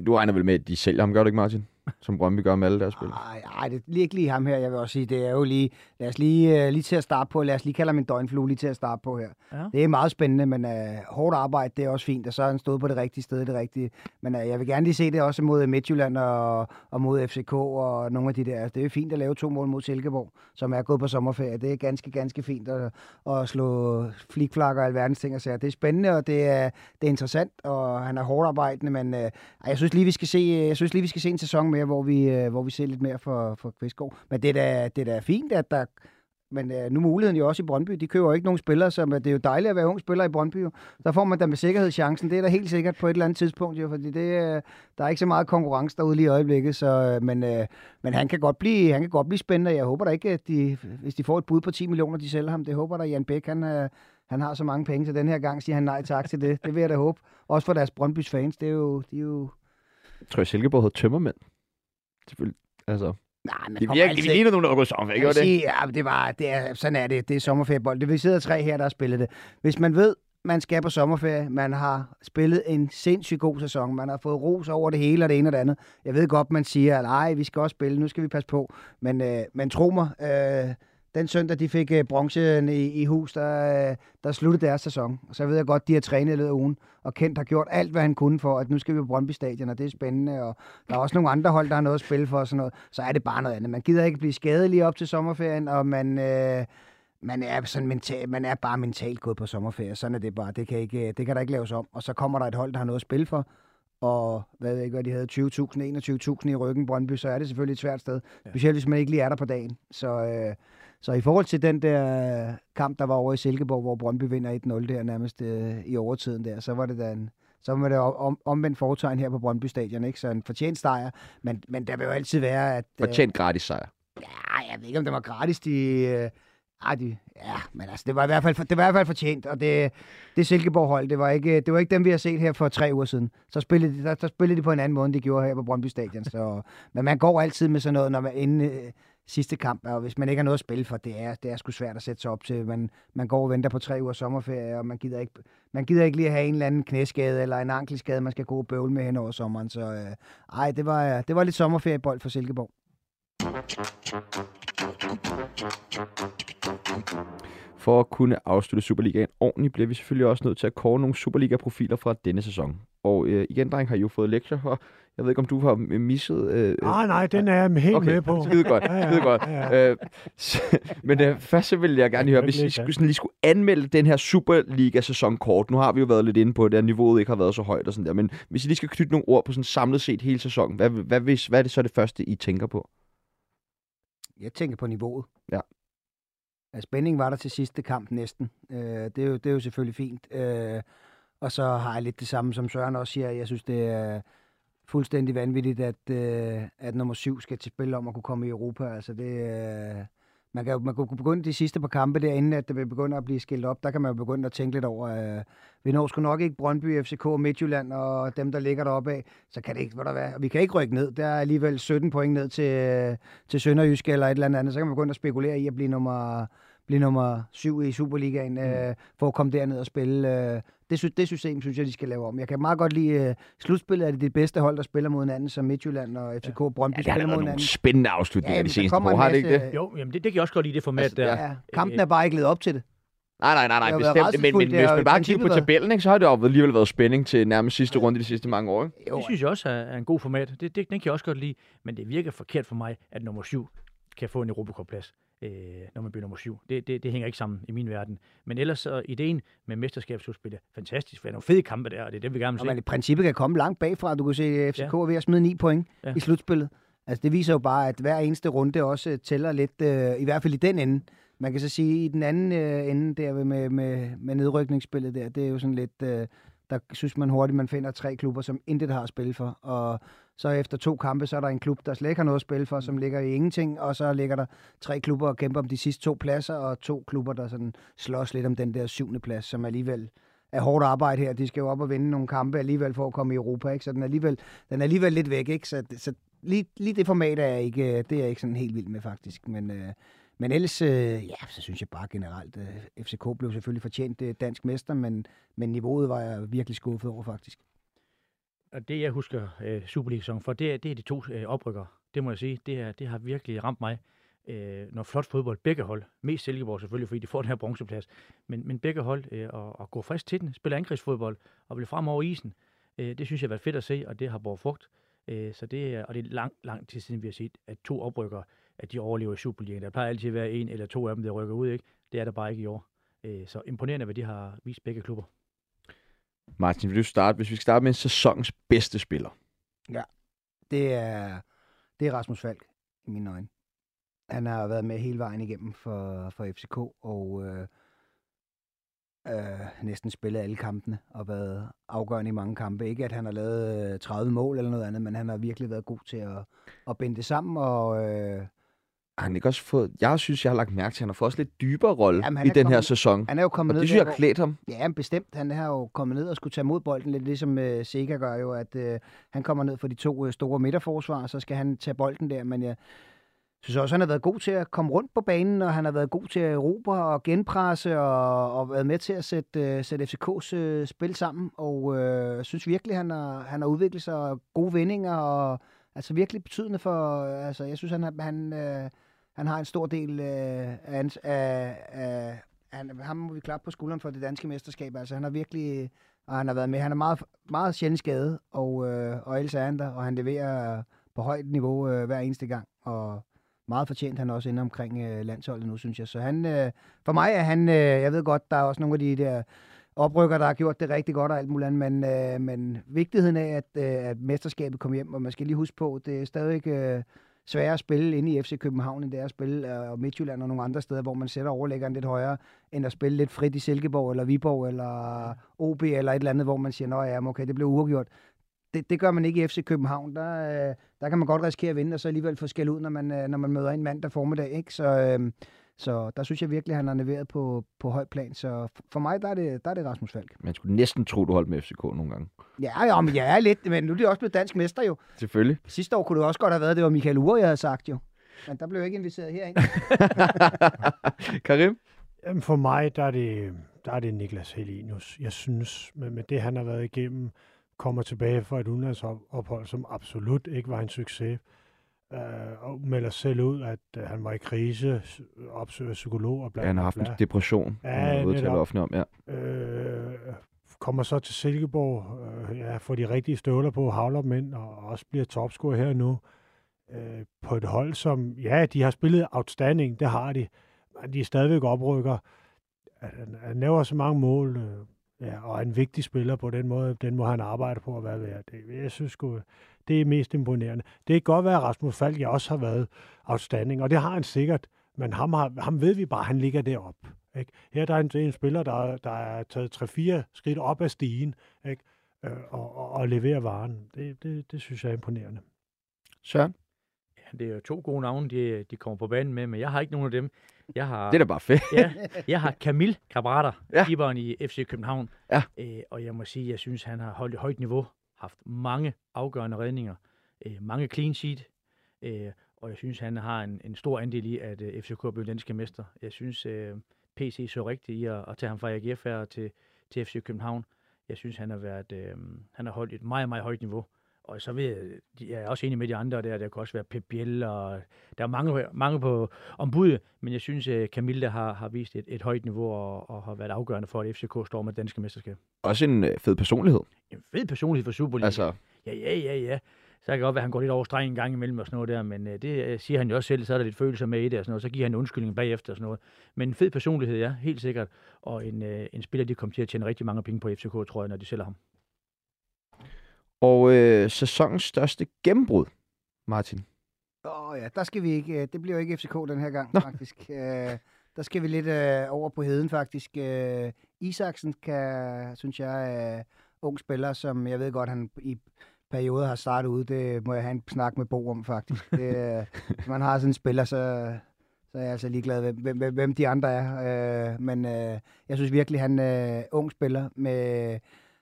A: Du regner vel med, at de sælger ham, gør du ikke, Martin? Som Brøndby gør med alle deres spil.
D: Nej, nej, det er ikke lige ham her, jeg vil også sige. Det er jo lige, lad os lige, uh, lige til at starte på, lad os lige kalde ham en døgnflue lige til at starte på her. Ja. Det er meget spændende, men uh, hårdt arbejde, det er også fint, og så er han stået på det rigtige sted, det rigtige. Men uh, jeg vil gerne lige se det også mod Midtjylland og, og mod FCK og nogle af de der. Det er fint at lave to mål mod Silkeborg, som er gået på sommerferie. Det er ganske, ganske fint at, at slå flikflakker og alverdens ting og sager. Det er spændende, og det er, det er interessant, og han er hårdt arbejdende, men uh, jeg synes lige, vi skal se, jeg synes lige, vi skal se en sæson mere, hvor vi, øh, hvor vi ser lidt mere for, for Kvistgaard. Men det er da, det er da fint, at der... Men øh, nu er muligheden jo også i Brøndby. De køber ikke nogen spillere, så øh, det er jo dejligt at være ung spiller i Brøndby. Der får man da med sikkerhed chancen. Det er da helt sikkert på et eller andet tidspunkt, jo, fordi det, øh, der er ikke så meget konkurrence derude lige i øjeblikket. Så, øh, men, øh, men han, kan godt blive, han kan godt blive spændende. Jeg håber da ikke, at de, hvis de får et bud på 10 millioner, de sælger ham. Det håber der Jan Bæk, han, øh, han har så mange penge, så den her gang siger han nej tak til det. Det vil jeg da håbe. Også for deres Brøndbys fans. Det er jo, de er jo
A: jeg tror, at Silkeborg hedder tømmermænd. Selvfølgelig. Altså,
D: Nej, men
A: det virker, altid... det ligner nogen, der går sommerferie, ikke
D: det? Sige, ja, det var, det er, sådan er det. Det er sommerferiebold. Det vi sidder tre her, der har spillet det. Hvis man ved, man skal på sommerferie, man har spillet en sindssygt god sæson, man har fået ros over det hele og det ene og det andet. Jeg ved godt, man siger, at nej, vi skal også spille, nu skal vi passe på. Men, øh, men tro mig, øh, den søndag, de fik uh, bronzen i, i hus, der, uh, der sluttede deres sæson. Og så ved jeg godt, de har trænet i løbet af ugen, og Kent har gjort alt, hvad han kunne for, at nu skal vi på Brøndby Stadion, og det er spændende, og der er også nogle andre hold, der har noget at spille for, og sådan noget. Så er det bare noget andet. Man gider ikke blive skadet lige op til sommerferien, og man... Uh, man er, sådan mental, man er bare mentalt gået på sommerferie. Sådan er det bare. Det kan, ikke, det kan der ikke laves om. Og så kommer der et hold, der har noget at spille for og hvad ved jeg ikke, hvad de havde, 20.000, 21.000 i ryggen Brøndby, så er det selvfølgelig et svært sted. Ja. Specielt hvis man ikke lige er der på dagen. Så, øh, så i forhold til den der kamp, der var over i Silkeborg, hvor Brøndby vinder 1-0 der nærmest øh, i overtiden der, så var det da en, så var det om, omvendt foretegn her på Brøndby Stadion, ikke? Så en fortjent sejr, men, men der vil jo altid være, at...
A: Øh, fortjent gratis sejr.
D: Ja, jeg ved ikke, om det var gratis, de... Øh, ej, de, ja, men altså, det var i hvert fald, det var i hvert fald fortjent, og det, det Silkeborg-hold, det var, ikke, det var ikke dem, vi har set her for tre uger siden. Så spillede de, der, der spillede de på en anden måde, end de gjorde her på Brøndby Stadion. Så, men man går altid med sådan noget, når man inden øh, sidste kamp, og hvis man ikke har noget at spille for, det er, det er sgu svært at sætte sig op til. Man, man går og venter på tre uger sommerferie, og man gider ikke, man gider ikke lige at have en eller anden knæskade eller en ankelskade, man skal gå og bøvle med hen over sommeren. Så øh, ej, det var, det var lidt sommerferiebold for Silkeborg.
A: For at kunne afslutte Superligaen ordentligt, bliver vi selvfølgelig også nødt til at kåre nogle Superliga-profiler fra denne sæson. Og øh, igen, dreng, har I jo fået lektier for. Jeg ved ikke, om du har misset... Øh,
C: ah, nej, den er jeg helt okay, med på.
A: Skide godt, ja, ja, skide godt. Ja, ja. Øh, så, men øh, først så vil jeg gerne høre, hvis I skulle, sådan, lige skulle anmelde den her Superliga-sæson kort. Nu har vi jo været lidt inde på, at niveauet ikke har været så højt og sådan der. Men hvis I lige skal knytte nogle ord på sådan samlet set hele sæsonen, hvad, hvad, hvad, hvad er det så det første, I tænker på?
D: Jeg tænker på niveauet.
A: Ja.
D: Altså, spænding var der til sidste kamp næsten. Øh, det, er jo, det er jo selvfølgelig fint. Øh, og så har jeg lidt det samme, som Søren også siger. Jeg synes, det er fuldstændig vanvittigt, at, øh, at nummer syv skal til spil om at kunne komme i Europa. Altså det, øh, man kan man kunne begynde de sidste par kampe der, inden at det begynder at blive skilt op. Der kan man jo begynde at tænke lidt over, øh, vi når sgu nok ikke Brøndby, FCK, Midtjylland og dem, der ligger deroppe af. Så kan det ikke, hvad der være. Vi kan ikke rykke ned. Der er alligevel 17 point ned til, til Sønderjysk eller et eller andet. Så kan man begynde at spekulere i at blive nummer, blive nummer syv i Superligaen, mm. øh, for at komme derned og spille. Øh, det, sy- det system synes jeg, de skal lave om. Jeg kan meget godt lide uh, slutspillet er det det bedste hold, der spiller mod hinanden, som Midtjylland og FCK ja. Brøndby ja, spiller mod hinanden. Det
A: spændende afslutninger ja, de seneste år, har det ikke det?
B: Jo, jamen det, det kan jeg også godt lide, det format altså, der.
D: Ja, kampen er bare ikke ledet op til det.
A: Nej, nej, nej, nej bestemt. Men, men hvis man bare kigger på tabellen, ikke, så har det jo alligevel været spænding til nærmest sidste runde de sidste mange år. Ikke?
B: Jo, det synes jeg også er en god format. Det, det, den kan jeg også godt lide. Men det virker forkert for mig, at nummer syv kan få en Europacup-plads øh, når man bliver nummer syv. Det, det, det hænger ikke sammen i min verden. Men ellers så ideen med mesterskabsudspil er fantastisk, for det er nogle fede kampe der, og det er det, vi gerne vil se.
D: Og man i princippet kan komme langt bagfra. Du kan se, FCK ja. ved at smide 9 point ja. i slutspillet. Altså det viser jo bare, at hver eneste runde også tæller lidt, øh, i hvert fald i den ende. Man kan så sige, at i den anden øh, ende der med, med, med nedrykningsspillet der, det er jo sådan lidt, øh, der synes man hurtigt, man finder tre klubber, som intet har at spille for. Og Så efter to kampe, så er der en klub, der slet ikke har noget at spille for, som ligger i ingenting, og så ligger der tre klubber og kæmper om de sidste to pladser, og to klubber, der sådan slås lidt om den der syvende plads, som alligevel er hårdt arbejde her. De skal jo op og vinde nogle kampe alligevel for at komme i Europa, ikke? så den er alligevel, den er alligevel lidt væk. Ikke? Så, så lige, lige det format er jeg ikke, det er jeg ikke sådan helt vild med faktisk. Men, øh, men ellers, øh, ja, så synes jeg bare generelt, øh, FCK blev selvfølgelig fortjent øh, dansk mester, men, men niveauet var jeg virkelig skuffet over faktisk.
B: Og det, jeg husker øh, Superliga-sæsonen for, det er, det er de to øh, oprykker. Det må jeg sige. Det, er, det har virkelig ramt mig. Øh, når flot fodbold, begge hold, mest Silkeborg selvfølgelig, fordi de får den her bronzeplads, men, men begge hold, øh, og, og gå frisk til den, spille angrebsfodbold og blive frem over isen, øh, det synes jeg har været fedt at se, og det har båret frugt. Øh, så det er, og det er lang, lang tid siden, vi har set, at to oprykker, at de overlever i Superligaen. Der plejer altid at være en eller to af dem, der rykker ud, ikke? Det er der bare ikke i år. Øh, så imponerende, hvad de har vist begge klubber.
A: Martin, vil du starte, hvis vi skal starte med en sæsons bedste spiller?
D: Det er, det er Rasmus Falk, i mine øjne. Han har været med hele vejen igennem for, for FCK, og øh, øh, næsten spillet alle kampene, og været afgørende i mange kampe. Ikke at han har lavet øh, 30 mål eller noget andet, men han har virkelig været god til at, at binde det sammen, og øh,
A: Har han ikke også fået... Jeg synes, jeg har lagt mærke til, at han har fået også lidt dybere rolle
D: Jamen,
A: i
D: er
A: den her
D: kommet-
A: sæson.
D: han er jo kommet
A: Og
D: ned
A: det synes jeg har klædt ham.
D: Ja, bestemt. Han har jo kommet ned og skulle tage mod bolden, lidt ligesom øh, Sega gør jo, at øh, han kommer ned for de to øh, store midterforsvar, så skal han tage bolden der, men jeg synes også, han har været god til at komme rundt på banen, og han har været god til at erobre og genpresse, og, og været med til at sætte, øh, sætte FCK's øh, spil sammen, og øh, jeg synes virkelig, han har, han har udviklet sig, og gode vendinger, og altså virkelig betydende for, altså jeg synes, han, han, øh, han har en stor del øh, af, af, af han, ham må vi klappe på skulderen for det danske mesterskab. Altså, han har virkelig, og han har været med. Han er meget, meget sjældent skadet, og, øh, og ellers er han der, og han leverer på højt niveau øh, hver eneste gang, og meget fortjent han også inde omkring øh, landsholdet nu, synes jeg. Så han, øh, for mig er han, øh, jeg ved godt, der er også nogle af de der oprykker, der har gjort det rigtig godt og alt muligt andet, men, øh, men vigtigheden af, at, øh, at mesterskabet kom hjem, og man skal lige huske på, det er stadig øh, sværere at spille inde i FC København, end det er at spille øh, og Midtjylland og nogle andre steder, hvor man sætter overlæggeren lidt højere, end at spille lidt frit i Silkeborg, eller Viborg, eller OB, eller et eller andet, hvor man siger, nå ja, okay, det blev uafgjort. Det, det gør man ikke i FC København. Der, øh, der kan man godt risikere at vinde, og så alligevel få skæld ud, når man, øh, når man møder en mand der formiddag. Ikke? Så, øh, så der synes jeg virkelig, at han har leveret på, på højt plan. Så for mig, der er det, der er det Rasmus Falk.
A: Man skulle næsten tro, du holdt med FCK nogle gange.
D: Ja, ja, men jeg er lidt, men nu er det også blevet dansk mester jo.
A: Selvfølgelig.
D: Sidste år kunne det også godt have været, det var Michael Ure, jeg havde sagt jo. Men der blev jeg ikke inviteret herind.
A: Karim?
C: Jamen for mig, der er det, der er det Niklas Helenius. Jeg synes, med, med det, han har været igennem, kommer tilbage fra et udenlandsophold, som absolut ikke var en succes, øh, og melder selv ud, at øh, han var i krise, opsøger psykolog og bla,
A: Ja, han har
C: bla,
A: haft en
C: bla.
A: depression.
C: Ja,
A: han offentligt om, ja.
C: øh, kommer så til Silkeborg, øh, ja, får de rigtige støvler på, havler dem ind, og også bliver topscorer her nu. Øh, på et hold, som, ja, de har spillet outstanding, det har de, men de er stadigvæk oprykker. Han, han laver så mange mål, øh, ja, og er en vigtig spiller på den måde, den må han arbejde på at være værd. Det, jeg synes sgu, det er mest imponerende. Det kan godt være, at Rasmus Falk jeg også har været outstanding, og det har han sikkert, men ham, har, ham ved vi bare, han ligger deroppe. Ikke? Her der er en, en spiller, der, der er taget 3-4 skridt op ad stigen ikke? Øh, og, og, og leverer varen. Det, det, det synes jeg er imponerende.
A: Søren?
B: Ja, det er jo to gode navne, de, de kommer på banen med, men jeg har ikke nogen af dem. Jeg har,
A: Det er da bare fedt.
B: ja, jeg har Camille Cabrata,
A: Ja.
B: ja. keeperen i FC København.
A: Ja.
B: Øh, og jeg må sige, jeg synes, han har holdt et højt niveau, haft mange afgørende redninger, øh, mange clean sheet, øh, og jeg synes, han har en, en stor andel i, at øh, FCK blev danske mester. Jeg synes, øh, PC så rigtigt i at, at tage ham fra AGF her til, til FC København. Jeg synes, han har været, øh, han har holdt et meget, meget højt niveau. Og så ved jeg, jeg er også enig med de andre der, der kan også være Pep Biel, og der er mange, mange på ombuddet, men jeg synes, at Camille har, har vist et, et højt niveau og, og har været afgørende for, at FCK står med det danske mesterskab.
A: Også en øh, fed personlighed.
B: En fed personlighed for Superliga.
A: Altså,
B: Ja, ja, ja, ja. Så kan det godt være, at han går lidt over stregen en gang imellem og sådan noget der, men øh, det øh, siger han jo også selv, så er der lidt følelser med i det og sådan noget, så giver han en undskyldning bagefter og sådan noget. Men en fed personlighed, ja, helt sikkert. Og en, øh, en spiller, de kommer til at tjene rigtig mange penge på FCK, tror jeg, når de sælger ham.
A: Og øh, sæsonens største gennembrud, Martin.
D: Åh oh, ja, der skal vi ikke, øh, det bliver jo ikke FCK den her gang,
A: Nå.
D: faktisk. Øh, der skal vi lidt øh, over på heden, faktisk. Øh, Isaksen kan, synes jeg, er ung spiller, som jeg ved godt, han i perioder har startet ud, det må jeg have en snak med Bo om, faktisk. Det, øh, hvis man har sådan en spiller, så, så er jeg altså ligeglad, hvem, hvem, hvem de andre er. Øh, men øh, jeg synes virkelig, han er øh, ung spiller med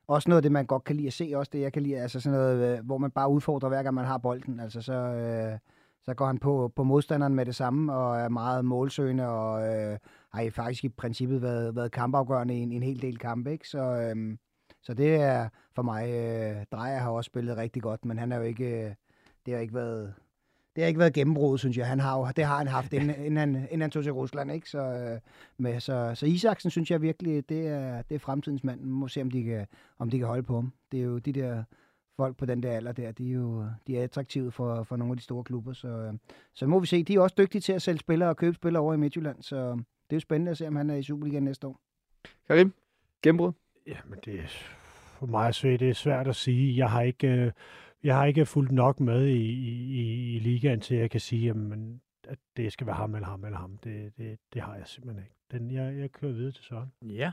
D: også noget af det, man godt kan lide at se, også det, jeg kan lide, altså sådan noget, øh, hvor man bare udfordrer, hver gang man har bolden. Altså så, øh, så går han på, på modstanderen med det samme, og er meget målsøgende, og øh, har faktisk i princippet været, været kampafgørende i en, en hel del kampe, ikke? Så, øh, så det er for mig, øh, Drejer har også spillet rigtig godt, men han er jo ikke, øh, det har ikke været, det har ikke været gennembrud, synes jeg. Han har jo, det har han haft, inden, inden, han, inden han tog til Rusland. Ikke? Så, øh, med, så, så Isaksen synes jeg virkelig, det er, det er fremtidens mand. Man må se, om de, kan, om de kan holde på ham. Det er jo de der folk på den der alder der, de er jo de er attraktive for, for nogle af de store klubber. Så, øh, så må vi se. De er også dygtige til at sælge spillere og købe spillere over i Midtjylland. Så det er jo spændende at se, om han er i Superligaen næste år.
A: Karim, gennembrud?
C: Ja, men det er for mig så det er svært at sige. Jeg har ikke... Øh jeg har ikke fulgt nok med i, i, i ligaen til, at jeg kan sige, jamen, at det skal være ham eller ham eller ham. Det, det, det har jeg simpelthen ikke. Den, jeg, jeg kører videre til Søren.
B: Ja.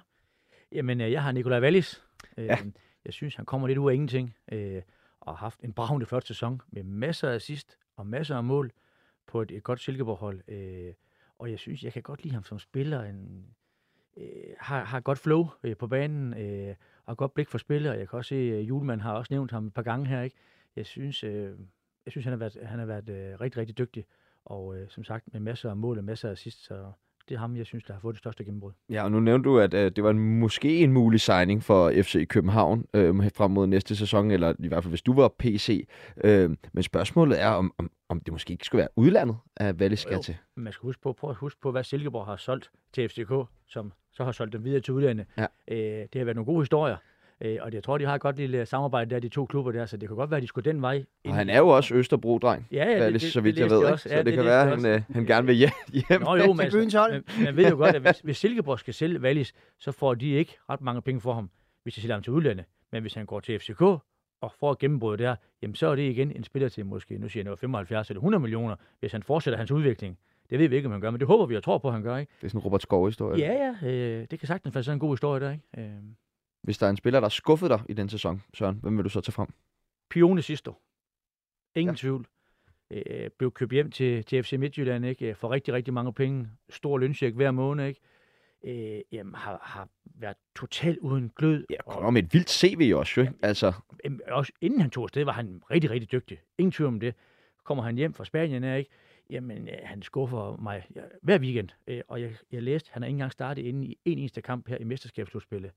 B: Jamen, øh, jeg har Nikolaj Wallis. Øh,
A: ja.
B: Jeg synes, han kommer lidt ud af ingenting. Øh, og har haft en bravende flot sæson med masser af assist og masser af mål på et, et godt Silkeborg-hold. Og jeg synes, jeg kan godt lide ham som spiller. En, har, har godt flow på banen og godt blik for spillet. Og jeg kan også se, at Julemand har også nævnt ham et par gange her. ikke jeg synes, øh, jeg synes han har været, han har været øh, rigtig, rigtig dygtig. Og øh, som sagt, med masser af mål og masser af assist, så det er ham, jeg synes, der har fået det største gennembrud.
A: Ja, og nu nævnte du, at øh, det var en, måske en mulig signing for FC København øh, frem mod næste sæson, eller i hvert fald hvis du var PC. Øh, men spørgsmålet er, om, om, om det måske ikke skulle være udlandet, at Valle skal jo, til.
B: Man skal huske på, prøv at huske på, hvad Silkeborg har solgt til FCK, som så har solgt dem videre til udlandet. Ja. Øh, det har været nogle gode historier. Øh, og jeg tror, de har et godt lille samarbejde der, de to klubber der, så det kan godt være, at de skulle den vej.
A: Og han er jo også Østerbro-dreng,
B: ja, ja, det, det,
A: så vidt det, jeg ved. Også. Ja, så det, det kan være, at han, øh, han gerne vil hjem.
B: Nå jo, men, man, man ved jo godt, at hvis, hvis Silkeborg skal sælge Wallis, så får de ikke ret mange penge for ham, hvis de sælger ham til udlandet. Men hvis han går til FCK og får gennembrud der, jamen så er det igen en spiller til måske, nu siger jeg noget, 75 eller 100 millioner, hvis han fortsætter hans udvikling. Det ved vi ikke, om han gør, men det håber vi og tror på, at han gør. Ikke?
A: Det er sådan en Robert Skov-historie.
B: Ja, ja. Øh, det kan sagtens være sådan en god historie der. Ikke? Øh.
A: Hvis der er en spiller, der har skuffet dig i den sæson, Søren, hvem vil du så tage frem?
B: Pione sidste år. Ingen ja. tvivl. Øh, blev købt hjem til, til FC Midtjylland, ikke? For rigtig, rigtig mange penge. Stor lønsjek hver måned, ikke? Øh, jamen, har, har været totalt uden glød.
A: Ja, kommer med et vildt CV også, jo. Ja, altså.
B: Også inden han tog afsted, var han rigtig, rigtig dygtig. Ingen tvivl om det. Kommer han hjem fra Spanien, er ikke? Jamen, øh, han skuffer mig ja, hver weekend. Øh, og jeg, jeg læste, han har ikke engang startet inde i en eneste kamp her i mesterskabsslutspillet.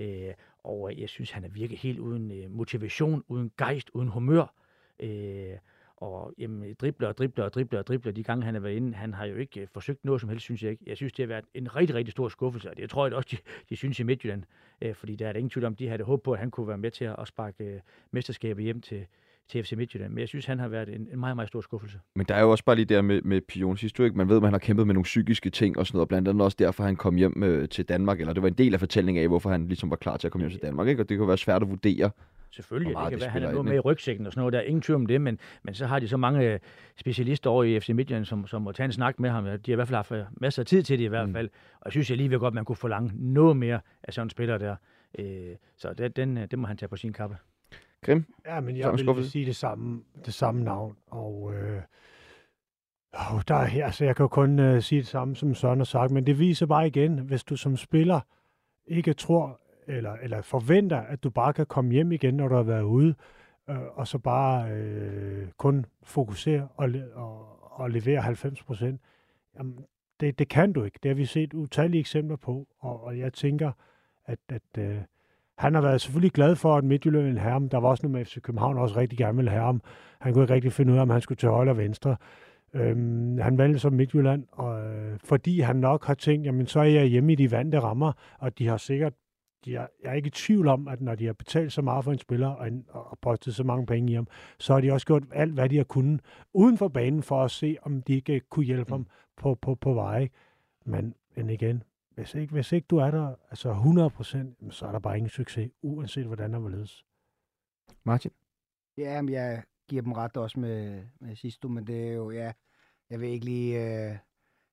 B: Øh, og jeg synes, han er virkelig helt uden øh, motivation, uden gejst, uden humør. Øh, og jamen, dribler og dribler og dribler og dribler de gange, han har været inde. Han har jo ikke øh, forsøgt noget som helst, synes jeg ikke. Jeg synes, det har været en rigtig, rigtig stor skuffelse, og det tror jeg også, de, de synes i Midtjylland. Øh, fordi der er der ingen tvivl om, de havde håbet på, at han kunne være med til at sparke øh, mesterskabet hjem til, til FC Midtjylland. Men jeg synes, han har været en, en meget, meget stor skuffelse.
A: Men der er jo også bare lige der med, med Pion sidst, du ikke? Man ved, at man har kæmpet med nogle psykiske ting og sådan noget, og blandt andet også derfor, han kom hjem øh, til Danmark, eller det var en del af fortællingen af, hvorfor han ligesom var klar til at komme hjem til Danmark, ikke? Og det kan være svært at vurdere,
B: Selvfølgelig, det kan det være, han er noget med i rygsækken og sådan noget. Der er ingen tvivl om det, men, men så har de så mange øh, specialister over i FC Midtjylland, som, som må tage en snak med ham. De har i hvert fald haft øh, masser af tid til det i hvert mm. fald. Mm. Og jeg synes jeg lige ved godt, at man kunne forlange noget mere af sådan en spiller der. Øh, så det, den, det må han tage på sin kappe.
A: Grim?
C: Ja, men jeg vil sige det samme, det samme navn, og øh, oh, der er her, så jeg kan jo kun øh, sige det samme, som Søren har sagt, men det viser bare igen, hvis du som spiller ikke tror, eller, eller forventer, at du bare kan komme hjem igen, når du har været ude, øh, og så bare øh, kun fokusere og, og, og levere 90 procent, det, det kan du ikke. Det har vi set utallige eksempler på, og, og jeg tænker, at, at øh, han har været selvfølgelig glad for, at Midtjylland ville have ham. Der var også noget med FC København også rigtig gerne ville have ham. Han kunne ikke rigtig finde ud af, om han skulle til højre eller venstre. Øhm, han valgte som Midtjylland, og, øh, fordi han nok har tænkt, jamen så er jeg hjemme i de vante rammer, og de har sikkert, de er, jeg er ikke i tvivl om, at når de har betalt så meget for en spiller og, en, og postet så mange penge i ham, så har de også gjort alt, hvad de har kunnet uden for banen for at se, om de ikke kunne hjælpe mm. ham på, på, på vej. Men, men igen, hvis ikke, hvis ikke du er der altså 100 procent, så er der bare ingen succes, uanset hvordan der vil ledes.
A: Martin?
D: Ja, men jeg giver dem ret også med, med sidste men det er jo, ja, jeg vil ikke lige, øh,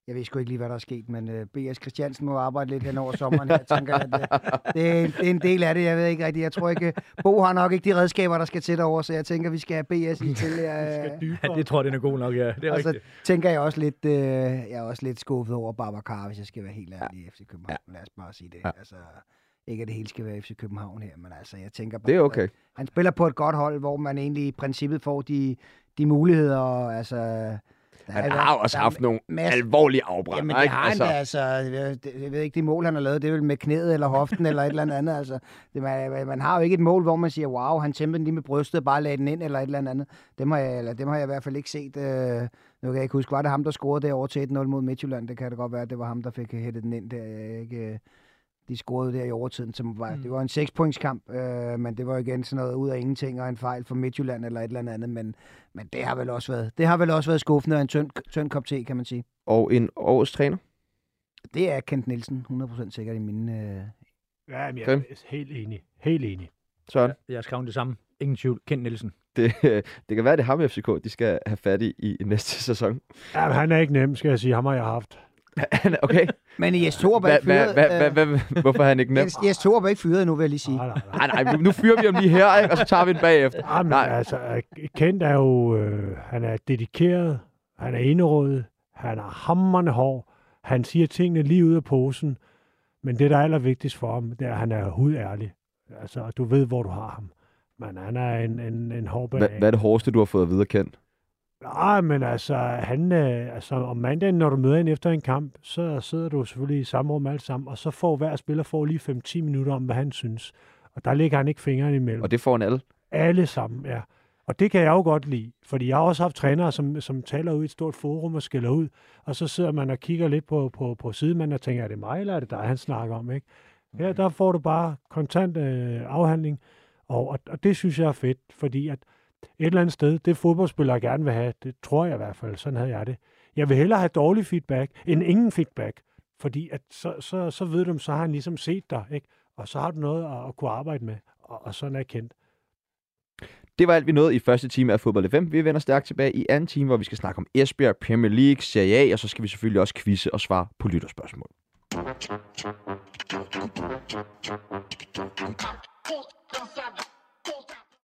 D: jeg ved sgu ikke lige, hvad der er sket, men uh, B.S. Christiansen må arbejde lidt hen over sommeren. Jeg tænker, at uh, det, er, det er en del af det. Jeg ved ikke rigtigt. Jeg tror ikke, Bo har nok ikke de redskaber, der skal til derovre, så jeg tænker, vi skal have B.S. i til. Uh,
B: ja, det tror jeg, den er god nok, ja. Det er
D: og
B: rigtigt.
D: så tænker jeg også lidt, uh, jeg er også lidt skuffet over Babacar, hvis jeg skal være helt ærlig i FC København. Ja. Lad os bare sige det. Ja. Altså, ikke at det hele skal være FC København her, men altså, jeg tænker bare,
A: Det er okay.
D: han spiller på et godt hold, hvor man egentlig i princippet får de, de muligheder, og altså...
A: Han
D: er-
A: har også haft nogle
D: masser-
A: alvorlige afbrænd.
D: Jamen, det har han altså... da, altså. Jeg, ved ikke, det mål, han har lavet, det er vel med knæet eller hoften eller et eller andet. Altså, det, man, man har jo ikke et mål, hvor man siger, wow, han tæmpede den lige med brystet og bare lagde den ind eller et eller andet. Dem har jeg, eller, dem har jeg i hvert fald ikke set. Øh, nu kan jeg ikke huske, var det ham, der scorede derovre til 1-0 mod Midtjylland? Det kan det godt være, det var ham, der fik hættet den ind der. Jeg ikke, øh, de scorede der i overtiden, som var, mm. det var en 6-pointskamp, øh, men det var igen sådan noget ud af ingenting og en fejl for Midtjylland eller et eller andet, men, men det har vel også været, det har vel også været skuffende og en tynd, tynd kop te, kan man sige.
A: Og en årets træner.
D: Det er Kent Nielsen, 100% sikkert i mine... Øh...
C: Ja, jeg er helt enig. Helt enig.
A: Søren.
B: Jeg har skrevet det samme. Ingen tvivl. Kent Nielsen.
A: Det, det kan være, det er ham FCK, de skal have fat i i næste sæson.
C: Ja, han er ikke nem, skal jeg sige. Ham har jeg haft.
A: Okay.
D: Men Jes Torup er
A: hva,
D: fyret.
A: hva, hva, hva, hvorfor er han ikke nem?
D: Jes, Torup er ikke fyret endnu, vil jeg lige sige.
C: Nej, nej, nej.
A: Nej, nu fyrer vi ham lige her, ikke? og så tager vi den bagefter.
C: Men
A: Nej.
C: altså, Kent er jo, øh, han er dedikeret, han er inderådet, han er hammerende hård, han siger tingene lige ud af posen, men det, der er allervigtigst for ham, det er, at han er hudærlig. Altså, du ved, hvor du har ham. Men han er en, en, en hård
A: Hva,
C: banan.
A: hvad er det hårdeste, du har fået at vide kendt?
C: Nej, men altså, han, øh, altså, om mandagen, når du møder ind efter en kamp, så sidder du selvfølgelig i samme rum alle sammen, og så får hver spiller får lige 5-10 minutter om, hvad han synes. Og der ligger han ikke fingrene imellem.
A: Og det får en alle.
C: Alle sammen, ja. Og det kan jeg jo godt lide, fordi jeg har også haft trænere, som, som taler ud i et stort forum og skælder ud, og så sidder man og kigger lidt på, på, på sidemanden og tænker, er det mig, eller er det dig, han snakker om, ikke? Her, der får du bare kontant øh, afhandling, og, og, og det synes jeg er fedt, fordi at et eller andet sted, det fodboldspillere gerne vil have, det tror jeg i hvert fald, sådan havde jeg det. Jeg vil hellere have dårlig feedback, end ingen feedback, fordi at så, så, så ved du, så har han ligesom set dig, ikke? Og så har du noget at, at kunne arbejde med, og, og sådan er kendt.
A: Det var alt, vi nåede i første time af Fodbold FM. Vi vender stærkt tilbage i anden time, hvor vi skal snakke om Esbjerg, Premier League, Serie A, og så skal vi selvfølgelig også quizze og svare på lytterspørgsmål.
E: Cool, don't stop. Cool down.